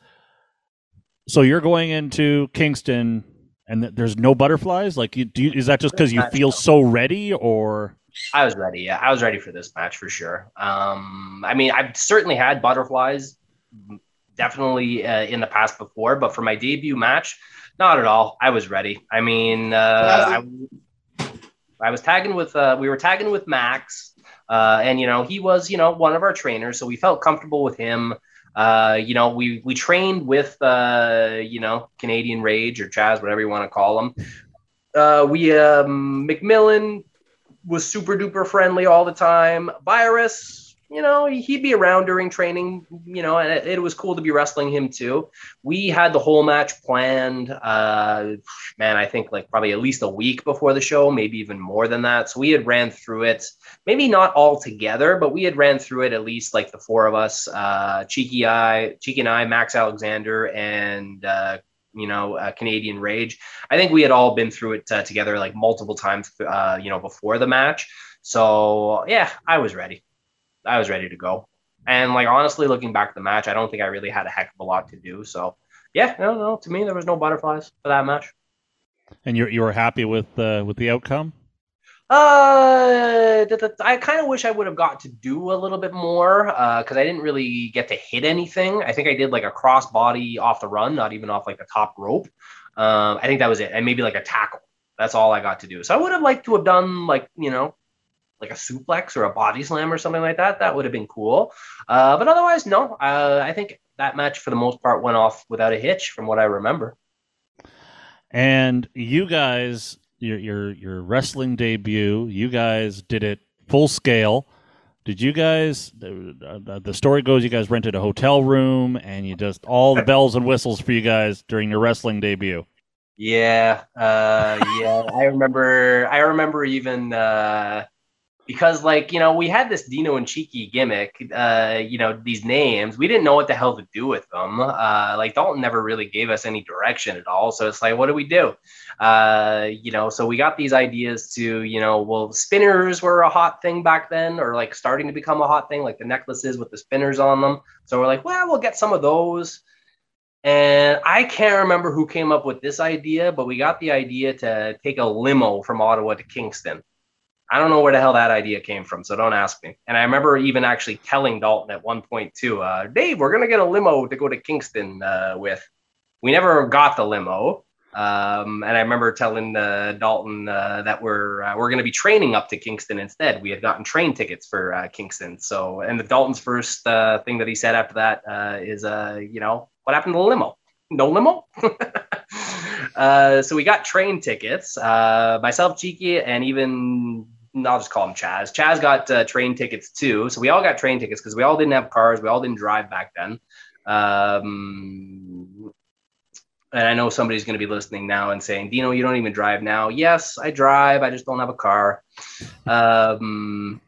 So you're going into Kingston, and th- there's no butterflies. Like, you, do you, is that just because you feel so ready, or? I was ready. Yeah, I was ready for this match for sure. Um, I mean, I've certainly had butterflies, definitely uh, in the past before, but for my debut match, not at all. I was ready. I mean, uh, I, I was tagging with uh, we were tagging with Max, uh, and you know he was you know one of our trainers, so we felt comfortable with him. Uh, you know we we trained with uh, you know Canadian Rage or Chaz, whatever you want to call him. Uh, we um, McMillan was super duper friendly all the time. Virus you know, he'd be around during training, you know, and it, it, was cool to be wrestling him too. We had the whole match planned, uh, man, I think like probably at least a week before the show, maybe even more than that. So we had ran through it, maybe not all together, but we had ran through it at least like the four of us, uh, Cheeky Eye, Cheeky and I, Max Alexander, and, uh, you know, uh, Canadian Rage. I think we had all been through it uh, together like multiple times, uh, you know, before the match. So yeah, I was ready. I was ready to go. And like honestly, looking back at the match, I don't think I really had a heck of a lot to do. So yeah, no, no. To me, there was no butterflies for that match. And you you were happy with uh, with the outcome? Uh, I kind of wish I would have got to do a little bit more because uh, I didn't really get to hit anything. I think I did like a cross body off the run, not even off like the top rope. Um, I think that was it, and maybe like a tackle. That's all I got to do. So I would have liked to have done like you know like a suplex or a body slam or something like that, that would have been cool. Uh, but otherwise, no. Uh, I think that match for the most part went off without a hitch, from what I remember. And you guys, your your your wrestling debut, you guys did it full scale. Did you guys? The, the story goes, you guys rented a hotel room, and you just all the bells and whistles for you guys during your wrestling debut. Yeah, uh, yeah. I remember. I remember even. Uh, because like you know we had this Dino and Cheeky gimmick, uh, you know these names. We didn't know what the hell to do with them. Uh, like Dalton never really gave us any direction at all. So it's like, what do we do? Uh, you know, so we got these ideas to you know, well, spinners were a hot thing back then, or like starting to become a hot thing, like the necklaces with the spinners on them. So we're like, well, we'll get some of those. And I can't remember who came up with this idea, but we got the idea to take a limo from Ottawa to Kingston. I don't know where the hell that idea came from, so don't ask me. And I remember even actually telling Dalton at one point too, uh, Dave, we're gonna get a limo to go to Kingston uh, with. We never got the limo, um, and I remember telling uh, Dalton uh, that we're uh, we're gonna be training up to Kingston instead. We had gotten train tickets for uh, Kingston, so and the Dalton's first thing that he said after that is, you know, what happened to the limo? No limo. So we got train tickets. Myself, Cheeky, and even I'll just call him Chaz. Chaz got uh, train tickets too. So we all got train tickets because we all didn't have cars. We all didn't drive back then. Um, and I know somebody's going to be listening now and saying, Dino, you don't even drive now. Yes, I drive. I just don't have a car. Um,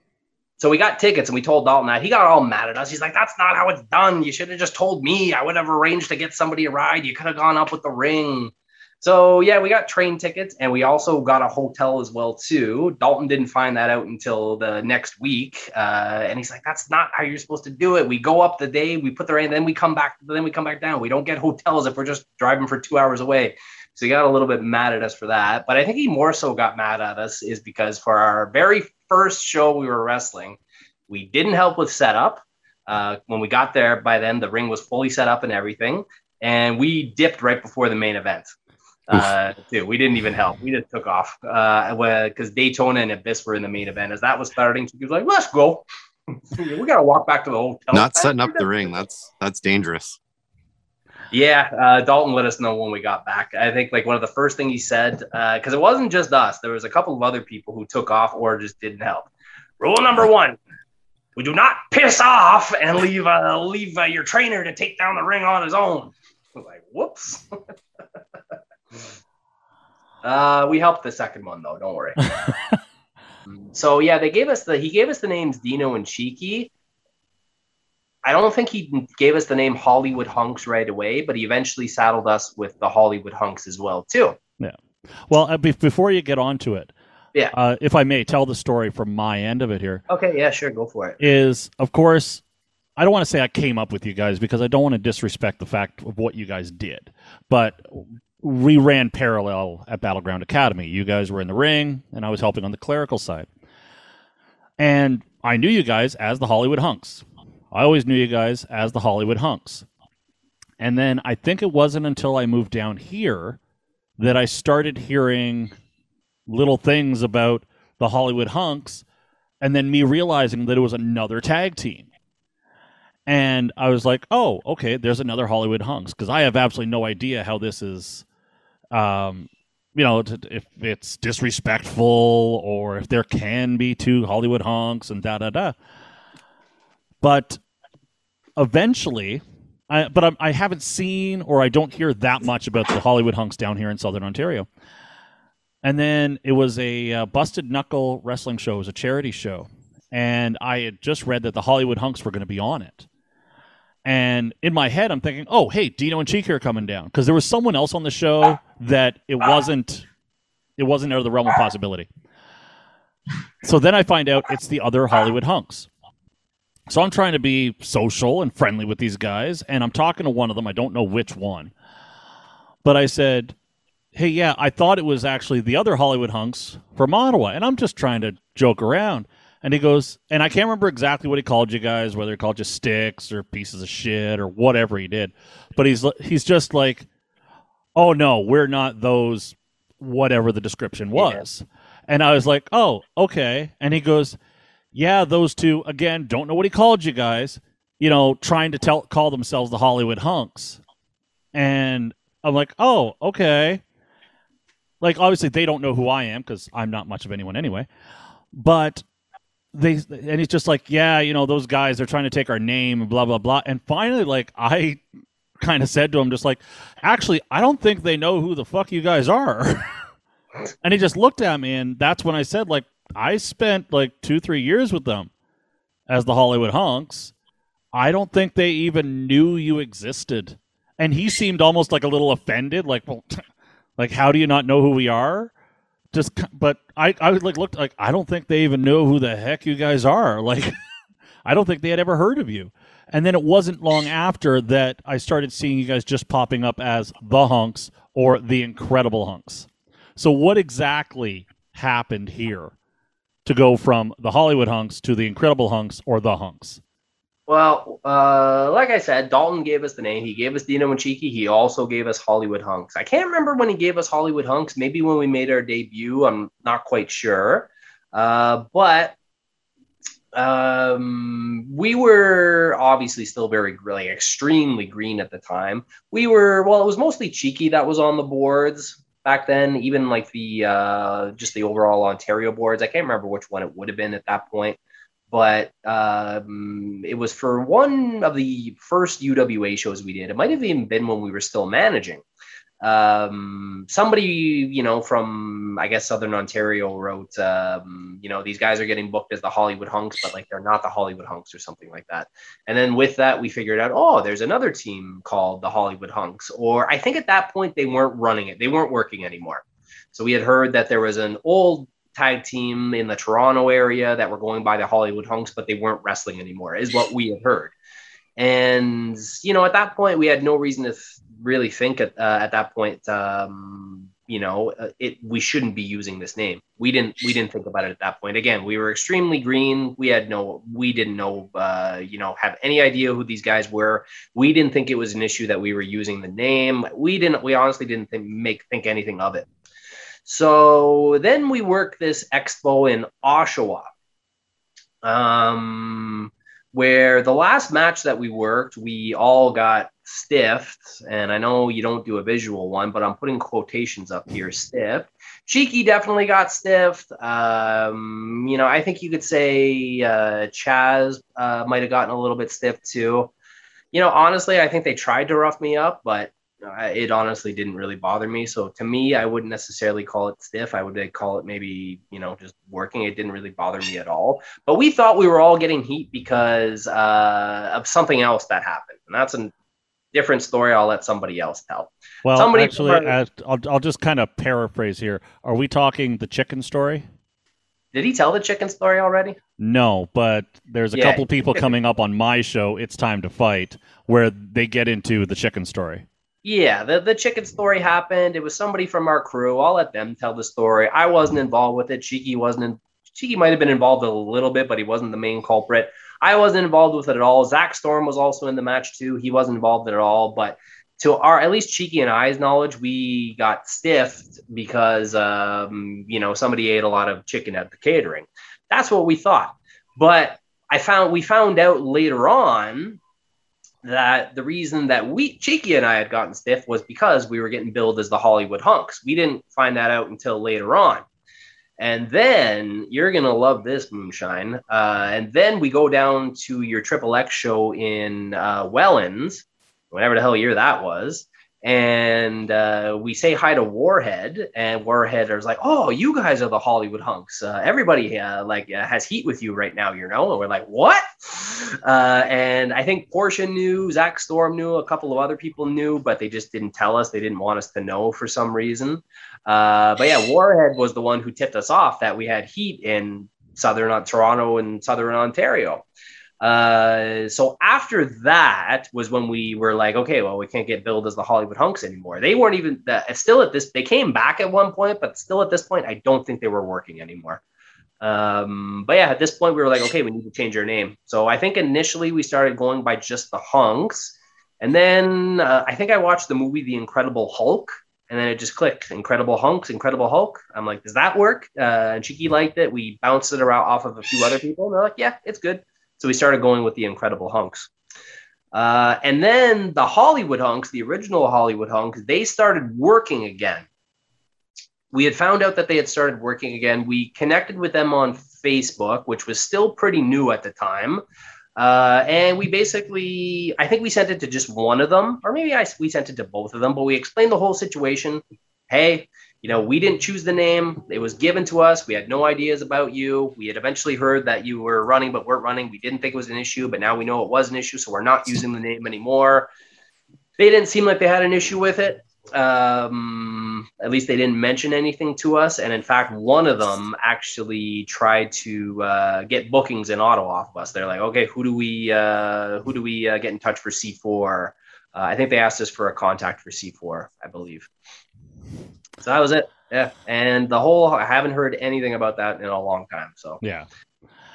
so we got tickets and we told Dalton that. He got all mad at us. He's like, that's not how it's done. You should have just told me. I would have arranged to get somebody a ride. You could have gone up with the ring. So yeah, we got train tickets and we also got a hotel as well too. Dalton didn't find that out until the next week, uh, and he's like, "That's not how you're supposed to do it. We go up the day, we put the rain, then we come back, then we come back down. We don't get hotels if we're just driving for two hours away." So he got a little bit mad at us for that. But I think he more so got mad at us is because for our very first show we were wrestling, we didn't help with setup. Uh, when we got there, by then the ring was fully set up and everything, and we dipped right before the main event uh, too. We didn't even help. We just took off Uh because uh, Daytona and Abyss were in the main event. As that was starting, she was like, "Let's go. we gotta walk back to the hotel." Not setting up the ring. That's that's dangerous. Yeah, uh, Dalton let us know when we got back. I think like one of the first thing he said because uh, it wasn't just us. There was a couple of other people who took off or just didn't help. Rule number one: we do not piss off and leave uh, leave uh, your trainer to take down the ring on his own. Like, whoops. Uh, we helped the second one though. Don't worry. so yeah, they gave us the he gave us the names Dino and Cheeky. I don't think he gave us the name Hollywood Hunks right away, but he eventually saddled us with the Hollywood Hunks as well too. Yeah. Well, uh, be- before you get on to it, yeah, uh, if I may tell the story from my end of it here. Okay. Yeah. Sure. Go for it. Is of course I don't want to say I came up with you guys because I don't want to disrespect the fact of what you guys did. But we ran parallel at Battleground Academy. You guys were in the ring, and I was helping on the clerical side. And I knew you guys as the Hollywood Hunks. I always knew you guys as the Hollywood Hunks. And then I think it wasn't until I moved down here that I started hearing little things about the Hollywood Hunks, and then me realizing that it was another tag team. And I was like, oh, okay, there's another Hollywood Hunks because I have absolutely no idea how this is um, you know, if it's disrespectful or if there can be two Hollywood hunks and da da da. But eventually, I, but I'm, I have not seen or I don't hear that much about the Hollywood hunks down here in Southern Ontario. And then it was a uh, busted knuckle wrestling show. It was a charity show, and I had just read that the Hollywood hunks were going to be on it. And in my head, I'm thinking, oh, hey, Dino and Cheek are coming down because there was someone else on the show that it wasn't it wasn't out of the realm of possibility. So then I find out it's the other Hollywood hunks. So I'm trying to be social and friendly with these guys, and I'm talking to one of them. I don't know which one, but I said, "Hey, yeah, I thought it was actually the other Hollywood hunks from Ottawa," and I'm just trying to joke around. And he goes, and I can't remember exactly what he called you guys, whether he called you sticks or pieces of shit or whatever he did. But he's he's just like, oh no, we're not those whatever the description was. Yeah. And I was like, oh, okay. And he goes, yeah, those two again. Don't know what he called you guys. You know, trying to tell call themselves the Hollywood hunks. And I'm like, oh, okay. Like obviously they don't know who I am because I'm not much of anyone anyway. But they and he's just like, yeah, you know, those guys they're trying to take our name blah blah blah. And finally, like I kind of said to him, just like, actually, I don't think they know who the fuck you guys are. and he just looked at me, and that's when I said, like, I spent like two, three years with them as the Hollywood Hunks. I don't think they even knew you existed. And he seemed almost like a little offended, like, well, like how do you not know who we are? Just, but I, I like looked like I don't think they even know who the heck you guys are. Like, I don't think they had ever heard of you. And then it wasn't long after that I started seeing you guys just popping up as the Hunks or the Incredible Hunks. So, what exactly happened here to go from the Hollywood Hunks to the Incredible Hunks or the Hunks? Well, uh, like I said, Dalton gave us the name. He gave us Dino and Cheeky. He also gave us Hollywood Hunks. I can't remember when he gave us Hollywood Hunks. Maybe when we made our debut. I'm not quite sure. Uh, but um, we were obviously still very really extremely green at the time. We were well, it was mostly cheeky that was on the boards back then. Even like the uh, just the overall Ontario boards. I can't remember which one it would have been at that point, but um, it was for one of the first UWA shows we did. It might have even been when we were still managing um, somebody you know from I guess Southern Ontario wrote, um, you know, these guys are getting booked as the Hollywood Hunks, but like they're not the Hollywood Hunks or something like that. And then with that, we figured out, oh, there's another team called the Hollywood Hunks. Or I think at that point they weren't running it; they weren't working anymore. So we had heard that there was an old tag team in the Toronto area that were going by the Hollywood Hunks, but they weren't wrestling anymore, is what we had heard. And you know, at that point, we had no reason to th- really think at uh, at that point, um, you know, uh, it we shouldn't be using this name. We didn't we didn't think about it at that point. Again, we were extremely green. We had no we didn't know uh, you know have any idea who these guys were. We didn't think it was an issue that we were using the name. We didn't we honestly didn't think, make think anything of it. So then we work this expo in Oshawa. Um, where the last match that we worked, we all got stiffed. And I know you don't do a visual one, but I'm putting quotations up here stiffed. Cheeky definitely got stiffed. Um, you know, I think you could say uh, Chaz uh, might have gotten a little bit stiff too. You know, honestly, I think they tried to rough me up, but it honestly didn't really bother me. So to me, I wouldn't necessarily call it stiff. I would call it maybe, you know, just working. It didn't really bother me at all. But we thought we were all getting heat because uh, of something else that happened. And that's a different story. I'll let somebody else tell. Well, somebody actually, I'll, I'll just kind of paraphrase here. Are we talking the chicken story? Did he tell the chicken story already? No, but there's a yeah. couple people coming up on my show, It's Time to Fight, where they get into the chicken story. Yeah, the, the chicken story happened. It was somebody from our crew. I'll let them tell the story. I wasn't involved with it. Cheeky wasn't. In, Cheeky might have been involved a little bit, but he wasn't the main culprit. I wasn't involved with it at all. Zach Storm was also in the match too. He wasn't involved at all. But to our, at least Cheeky and I's knowledge, we got stiffed because, um, you know, somebody ate a lot of chicken at the catering. That's what we thought. But I found we found out later on that the reason that we Cheeky and I had gotten stiff was because we were getting billed as the Hollywood hunks. We didn't find that out until later on. And then you're gonna love this moonshine. Uh, and then we go down to your Triple X show in uh, Welland, whatever the hell year that was and uh, we say hi to Warhead, and Warhead is like, "Oh, you guys are the Hollywood hunks. Uh, everybody uh, like has heat with you right now, you know." And we're like, "What?" Uh, and I think Portia knew, Zach Storm knew, a couple of other people knew, but they just didn't tell us. They didn't want us to know for some reason. Uh, but yeah, Warhead was the one who tipped us off that we had heat in Southern Toronto and Southern Ontario. Uh, so after that was when we were like, okay, well, we can't get billed as the Hollywood hunks anymore. They weren't even still at this, they came back at one point, but still at this point, I don't think they were working anymore. Um, but yeah, at this point, we were like, okay, we need to change our name. So I think initially we started going by just the hunks. And then uh, I think I watched the movie The Incredible Hulk, and then it just clicked Incredible Hunks, Incredible Hulk. I'm like, does that work? Uh, and Cheeky liked it. We bounced it around off of a few other people, and they're like, yeah, it's good. So we started going with the Incredible Hunks. Uh, and then the Hollywood Hunks, the original Hollywood Hunks, they started working again. We had found out that they had started working again. We connected with them on Facebook, which was still pretty new at the time. Uh, and we basically, I think we sent it to just one of them, or maybe I, we sent it to both of them, but we explained the whole situation. Hey, you know, we didn't choose the name. It was given to us. We had no ideas about you. We had eventually heard that you were running but weren't running. We didn't think it was an issue, but now we know it was an issue, so we're not using the name anymore. They didn't seem like they had an issue with it. Um, at least they didn't mention anything to us. And in fact, one of them actually tried to uh, get bookings in Ottawa off of us. They're like, okay, who do we uh, who do we uh, get in touch for C4? Uh, I think they asked us for a contact for C4, I believe. So that was it. Yeah, and the whole I haven't heard anything about that in a long time. So yeah,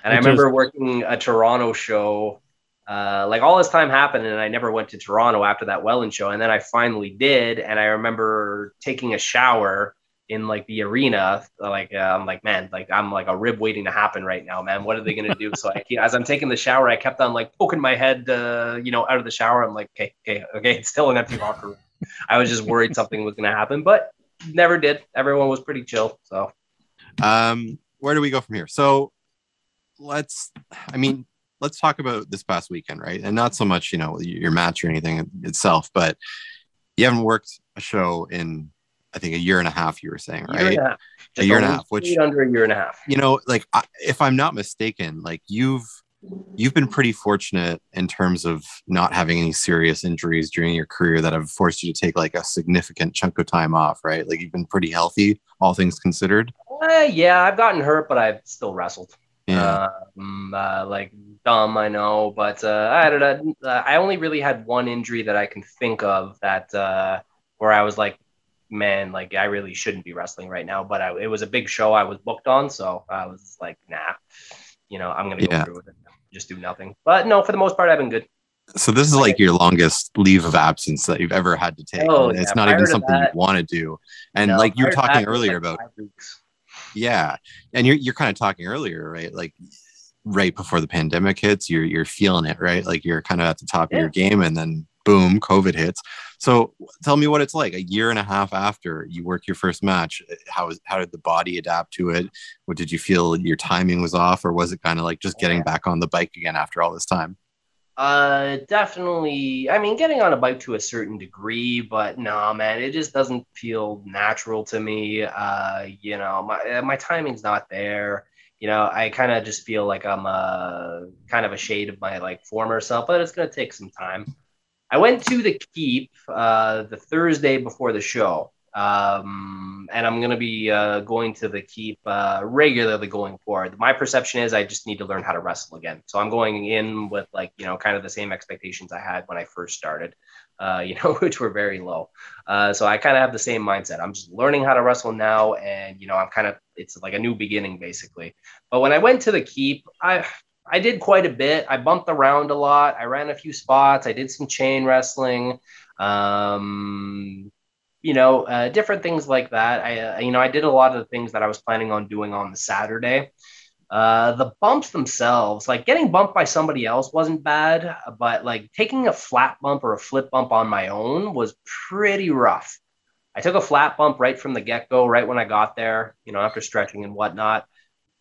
and I remember working a Toronto show. Uh, like all this time happened, and I never went to Toronto after that Welland show, and then I finally did. And I remember taking a shower in like the arena. Like uh, I'm like, man, like I'm like a rib waiting to happen right now, man. What are they gonna do? so I, as I'm taking the shower, I kept on like poking my head, uh, you know, out of the shower. I'm like, okay, okay, okay, it's still an empty locker room. I was just worried something was gonna happen, but never did. Everyone was pretty chill. So, um, where do we go from here? So, let's. I mean, let's talk about this past weekend, right? And not so much, you know, your match or anything itself, but you haven't worked a show in, I think, a year and a half. You were saying, right? Year a year and a half, which under a year and a half. You know, like if I'm not mistaken, like you've you've been pretty fortunate in terms of not having any serious injuries during your career that have forced you to take like a significant chunk of time off, right? Like you've been pretty healthy, all things considered. Uh, yeah, I've gotten hurt, but I've still wrestled. Yeah. Um, uh, like dumb, I know, but uh, I had a, uh, I only really had one injury that I can think of that uh, where I was like, man, like I really shouldn't be wrestling right now. But I, it was a big show I was booked on, so I was like, nah, you know, I'm gonna go yeah. through with it just do nothing. But no, for the most part, I've been good. So this is like your longest leave of absence that you've ever had to take. Oh, yeah. It's not prior even something that, you want to do. And no, like you were talking earlier like about Yeah. And you're you're kind of talking earlier, right? Like right before the pandemic hits, you're you're feeling it, right? Like you're kind of at the top yeah. of your game and then boom, COVID hits. So tell me what it's like a year and a half after you work your first match. Eh, how is how did the body adapt to it? What did you feel your timing was off, or was it kind of like just getting back on the bike again after all this time? Uh, definitely. I mean, getting on a bike to a certain degree, but no, nah, man, it just doesn't feel natural to me. Uh, you know, my my timing's not there. You know, I kind of just feel like I'm a kind of a shade of my like former self, but it's gonna take some time. I went to the Keep uh, the Thursday before the show, um, and I'm to be uh, going to the Keep uh, regularly going forward. My perception is I just need to learn how to wrestle again. So I'm going in with like you know kind of the same expectations I had when I first started, uh, you know, which were very low. Uh, so I kind of have the same mindset. I'm just learning how to wrestle now, and you know I'm kind of it's like a new beginning basically. But when I went to the Keep, I I did quite a bit. I bumped around a lot. I ran a few spots. I did some chain wrestling. Um, you know, uh, different things like that. I, uh, you know, I did a lot of the things that I was planning on doing on the Saturday. Uh, the bumps themselves, like getting bumped by somebody else wasn't bad, but like taking a flat bump or a flip bump on my own was pretty rough. I took a flat bump right from the get go, right when I got there, you know, after stretching and whatnot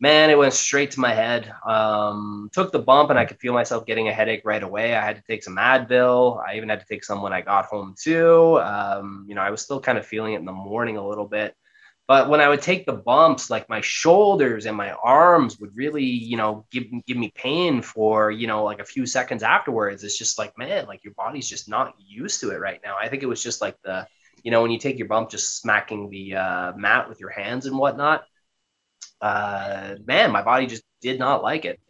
man, it went straight to my head. Um, took the bump and I could feel myself getting a headache right away. I had to take some Advil. I even had to take some when I got home too. Um, you know, I was still kind of feeling it in the morning a little bit. But when I would take the bumps, like my shoulders and my arms would really, you know, give give me pain for, you know, like a few seconds afterwards. It's just like, man, like your body's just not used to it right now. I think it was just like the, you know, when you take your bump, just smacking the uh, mat with your hands and whatnot uh, man, my body just did not like it.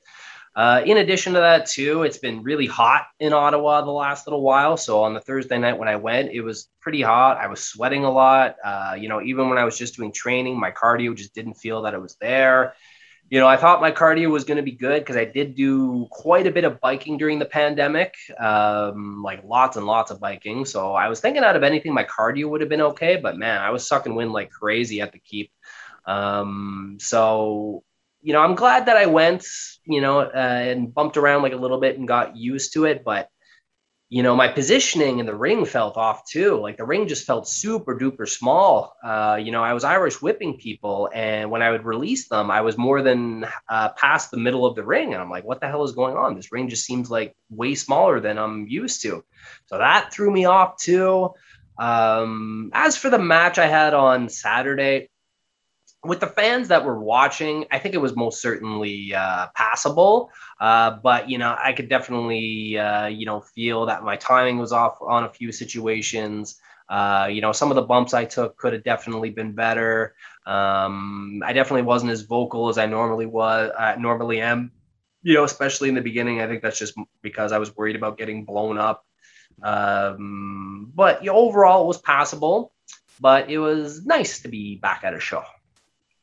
Uh, in addition to that, too, it's been really hot in Ottawa the last little while. So on the Thursday night when I went, it was pretty hot. I was sweating a lot. Uh, you know, even when I was just doing training, my cardio just didn't feel that it was there. You know, I thought my cardio was going to be good because I did do quite a bit of biking during the pandemic, um, like lots and lots of biking. So I was thinking out of anything, my cardio would have been okay. But man, I was sucking wind like crazy at the keep. Um, so, you know, I'm glad that I went, you know, uh, and bumped around like a little bit and got used to it. But, you know, my positioning in the ring felt off too. Like the ring just felt super duper small. Uh, you know, I was Irish whipping people, and when I would release them, I was more than uh, past the middle of the ring. And I'm like, what the hell is going on? This ring just seems like way smaller than I'm used to. So that threw me off too. Um, as for the match I had on Saturday, with the fans that were watching, I think it was most certainly uh, passable. Uh, but you know, I could definitely uh, you know feel that my timing was off on a few situations. Uh, you know, some of the bumps I took could have definitely been better. Um, I definitely wasn't as vocal as I normally was, normally am. You know, especially in the beginning. I think that's just because I was worried about getting blown up. Um, but you know, overall, it was passable. But it was nice to be back at a show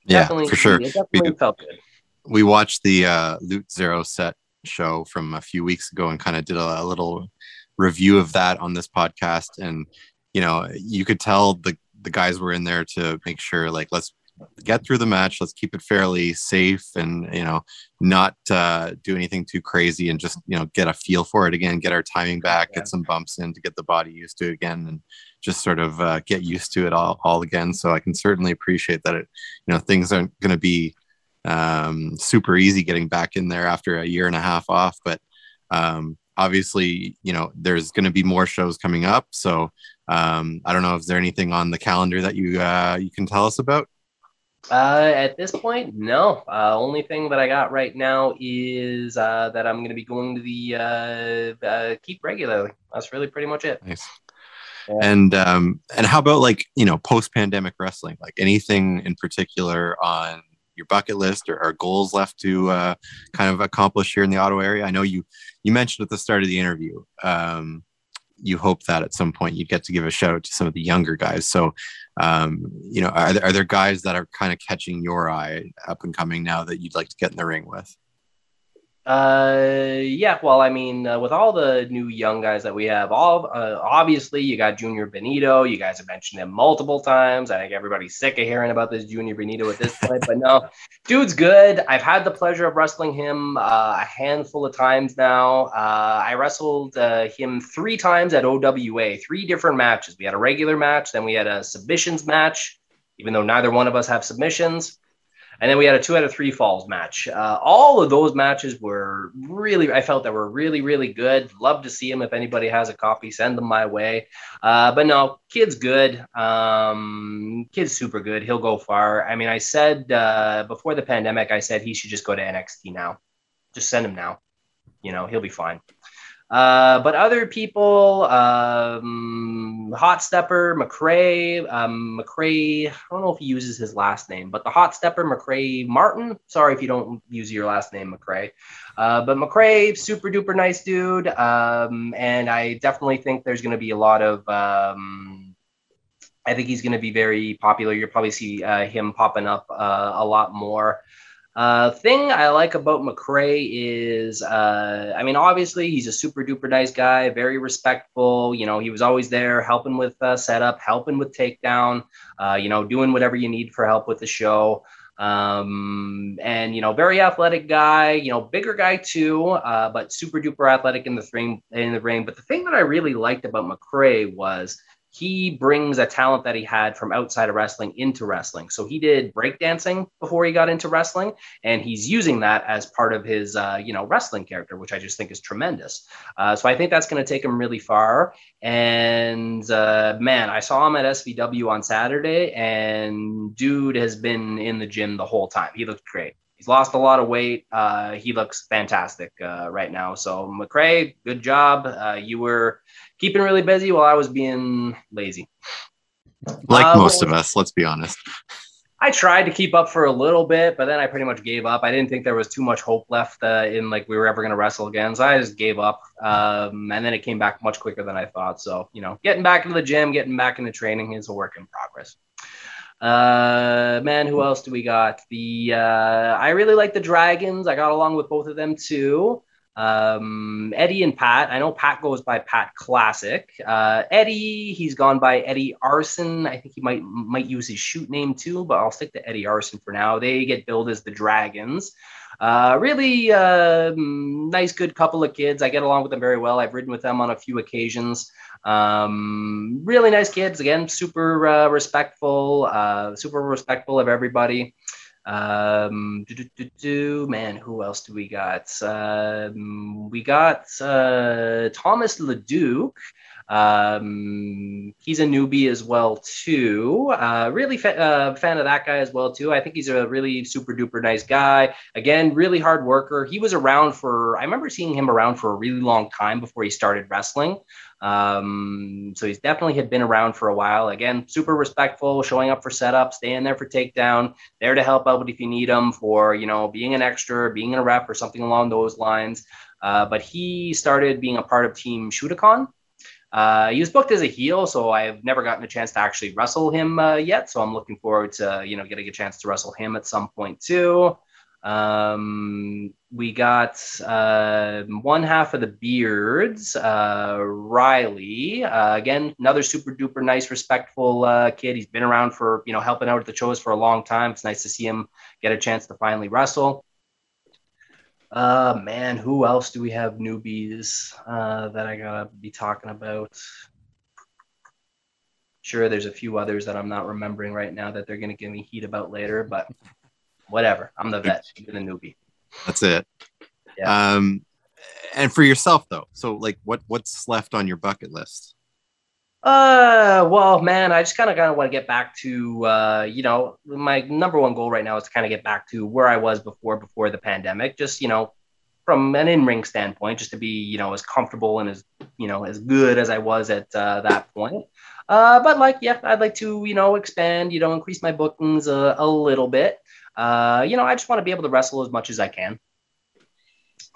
yeah, for sure. It definitely we, felt good. We watched the uh, Loot Zero set show from a few weeks ago and kind of did a, a little review of that on this podcast. And you know, you could tell the the guys were in there to make sure, like, let's get through the match. Let's keep it fairly safe and you know not uh, do anything too crazy and just you know get a feel for it again, get our timing back, yeah. get some bumps in to get the body used to it again, and just sort of uh, get used to it all, all again. So I can certainly appreciate that it you know things aren't going to be um, super easy getting back in there after a year and a half off, but um, obviously you know there's going to be more shows coming up so um, i don't know if there anything on the calendar that you uh, you can tell us about uh, at this point, no. Uh, only thing that I got right now is uh, that I'm going to be going to the uh, uh, keep regularly. That's really pretty much it. Nice. Yeah. And um, and how about like you know post pandemic wrestling? Like anything in particular on your bucket list or, or goals left to uh, kind of accomplish here in the Ottawa area? I know you you mentioned at the start of the interview. Um, you hope that at some point you get to give a shout out to some of the younger guys. So, um, you know, are there, are there guys that are kind of catching your eye up and coming now that you'd like to get in the ring with? Uh, yeah. Well, I mean, uh, with all the new young guys that we have, all uh, obviously you got Junior Benito. You guys have mentioned him multiple times. I think everybody's sick of hearing about this Junior Benito at this point. but no, dude's good. I've had the pleasure of wrestling him uh, a handful of times now. Uh, I wrestled uh, him three times at OWA, three different matches. We had a regular match, then we had a submissions match. Even though neither one of us have submissions, and then we had a two out of three falls match. Uh, all of those matches were really, I felt that were really, really good. Love to see them. If anybody has a copy, send them my way. Uh, but no, kid's good. Um, kid's super good. He'll go far. I mean, I said uh, before the pandemic, I said he should just go to NXT now. Just send him now. You know, he'll be fine. Uh, but other people, um, Hot Stepper, McRae, um, I don't know if he uses his last name, but the Hot Stepper, McRae Martin. Sorry if you don't use your last name, McRae. Uh, but McRae, super duper nice dude. Um, and I definitely think there's going to be a lot of. Um, I think he's going to be very popular. You'll probably see uh, him popping up uh, a lot more. Uh, thing I like about McRae is, uh, I mean, obviously he's a super duper nice guy, very respectful. You know, he was always there helping with uh, setup, helping with takedown, uh, you know, doing whatever you need for help with the show. Um, and you know, very athletic guy, you know, bigger guy too, uh, but super duper athletic in the ring. In the ring. But the thing that I really liked about McRae was he brings a talent that he had from outside of wrestling into wrestling. So he did breakdancing before he got into wrestling, and he's using that as part of his, uh, you know, wrestling character, which I just think is tremendous. Uh, so I think that's going to take him really far. And uh, man, I saw him at SVW on Saturday, and dude has been in the gym the whole time. He looked great. He's lost a lot of weight. Uh, he looks fantastic uh, right now. So McRae, good job. Uh, you were keeping really busy while I was being lazy. Like uh, most of us, let's be honest. I tried to keep up for a little bit, but then I pretty much gave up. I didn't think there was too much hope left uh, in like we were ever going to wrestle again, so I just gave up. Um, and then it came back much quicker than I thought. So you know, getting back into the gym, getting back into training is a work in progress. Uh, man, who else do we got? The uh, I really like the Dragons. I got along with both of them too. Um, Eddie and Pat. I know Pat goes by Pat Classic. Uh, Eddie, he's gone by Eddie Arson. I think he might might use his shoot name too, but I'll stick to Eddie Arson for now. They get billed as the Dragons. Uh, really uh, nice, good couple of kids. I get along with them very well. I've ridden with them on a few occasions. Um, really nice kids. Again, super uh, respectful, uh, super respectful of everybody. Um, do, do, do, man, who else do we got? Um, we got uh, Thomas Leduc. Um, he's a newbie as well too. Uh, really fa- uh, fan of that guy as well too. I think he's a really super duper nice guy. Again, really hard worker. He was around for. I remember seeing him around for a really long time before he started wrestling. Um, so he's definitely had been around for a while. Again, super respectful, showing up for setup, staying there for takedown, there to help out if you need him for, you know, being an extra, being a rep or something along those lines. Uh, but he started being a part of Team Shootakon. Uh, he was booked as a heel, so I've never gotten a chance to actually wrestle him uh, yet. So I'm looking forward to, you know, getting a chance to wrestle him at some point too. Um, we got uh, one half of the beards, uh, Riley. Uh, again, another super duper nice, respectful uh, kid. He's been around for you know helping out at the shows for a long time. It's nice to see him get a chance to finally wrestle. Uh man, who else do we have newbies uh, that I gotta be talking about? Sure, there's a few others that I'm not remembering right now that they're gonna give me heat about later, but whatever. I'm the vet. You're the newbie. That's it. Yeah. Um, and for yourself though, so like, what what's left on your bucket list? Uh, well, man, I just kind of kind of want to get back to, uh, you know, my number one goal right now is to kind of get back to where I was before before the pandemic. Just you know, from an in-ring standpoint, just to be you know as comfortable and as you know as good as I was at uh, that point. Uh, but like, yeah, I'd like to you know expand, you know, increase my bookings a, a little bit. Uh, you know, I just want to be able to wrestle as much as I can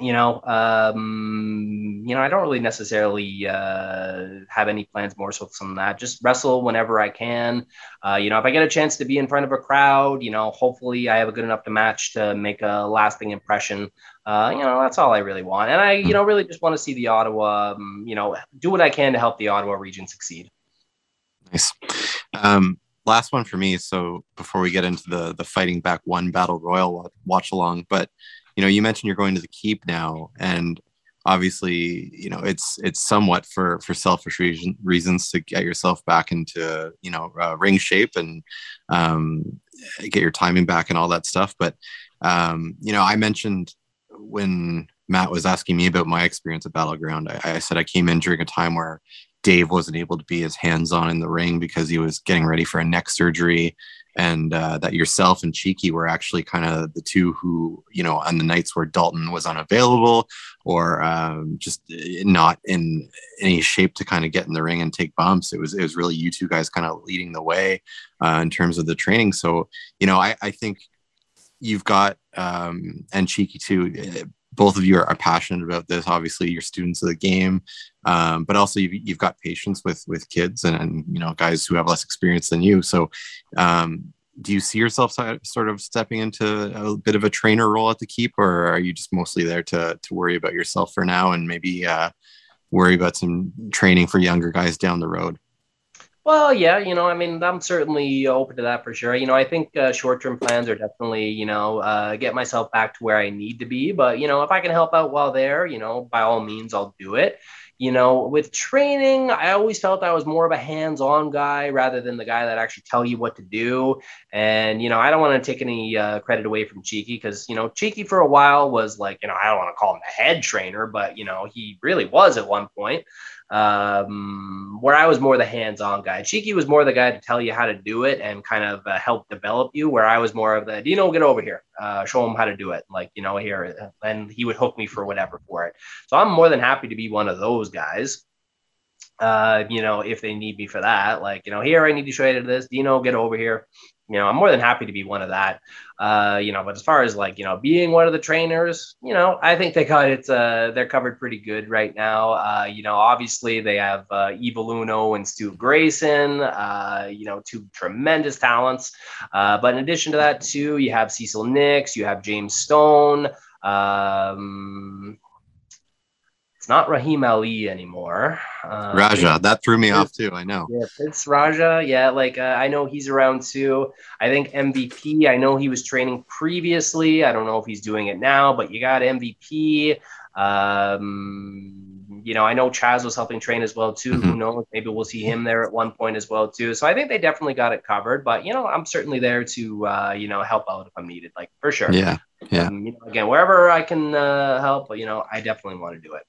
you know, um, you know, I don't really necessarily uh, have any plans more so than that. Just wrestle whenever I can. Uh, you know, if I get a chance to be in front of a crowd, you know, hopefully I have a good enough to match to make a lasting impression. Uh, you know, that's all I really want. And I, you know, really just want to see the Ottawa, um, you know, do what I can to help the Ottawa region succeed. Nice. Um, last one for me. So before we get into the the fighting back one battle royal watch along, but you know, you mentioned you're going to the keep now, and obviously, you know, it's it's somewhat for for selfish reason, reasons to get yourself back into you know uh, ring shape and um, get your timing back and all that stuff. But um, you know, I mentioned when Matt was asking me about my experience at Battleground, I, I said I came in during a time where Dave wasn't able to be as hands on in the ring because he was getting ready for a neck surgery and uh, that yourself and Cheeky were actually kind of the two who, you know, on the nights where Dalton was unavailable or um, just eh, not in any shape to kind of get in the ring and take bumps. It was it was really you two guys kind of leading the way uh, in terms of the training. So, you know, I, I think you've got um, and Cheeky too. Both of you are, are, passionate about this. Obviously, you're students of the game, um, but also you've, you've, got patience with with kids and, and, you know guys who have less experience than you. So, um, do you see yourself sort of stepping into a bit of a trainer role at the keep, or are you just mostly there to to worry about yourself for now and maybe uh, worry about some training for younger guys down the road? Well, yeah, you know, I mean, I'm certainly open to that for sure. You know, I think uh, short-term plans are definitely, you know, uh, get myself back to where I need to be. But you know, if I can help out while there, you know, by all means, I'll do it. You know, with training, I always felt I was more of a hands-on guy rather than the guy that actually tell you what to do. And you know, I don't want to take any uh, credit away from Cheeky because you know, Cheeky for a while was like, you know, I don't want to call him the head trainer, but you know, he really was at one point um, where I was more the hands-on guy. Cheeky was more the guy to tell you how to do it and kind of uh, help develop you. Where I was more of the, you know, get over here, uh, show him how to do it, like you know, here, and he would hook me for whatever for it. So I'm more than happy to be one of those guys. Uh, you know, if they need me for that, like you know, here I need to show you this. Dino, get over here you know, I'm more than happy to be one of that. Uh, you know, but as far as like, you know, being one of the trainers, you know, I think they got it, uh, they're covered pretty good right now. Uh, you know, obviously they have uh, Evil Uno and Stu Grayson, uh, you know, two tremendous talents. Uh, but in addition to that, too, you have Cecil Nyx, you have James Stone. Um, it's not Rahim Ali anymore. Uh, Raja, that threw me off too. I know. Yeah, it's Raja. Yeah, like uh, I know he's around too. I think MVP. I know he was training previously. I don't know if he's doing it now, but you got MVP. Um, you know, I know Chaz was helping train as well too. Mm-hmm. Who knows? Maybe we'll see him there at one point as well too. So I think they definitely got it covered. But you know, I'm certainly there to uh, you know help out if I'm needed, like for sure. Yeah, yeah. Um, you know, again, wherever I can uh, help, you know, I definitely want to do it.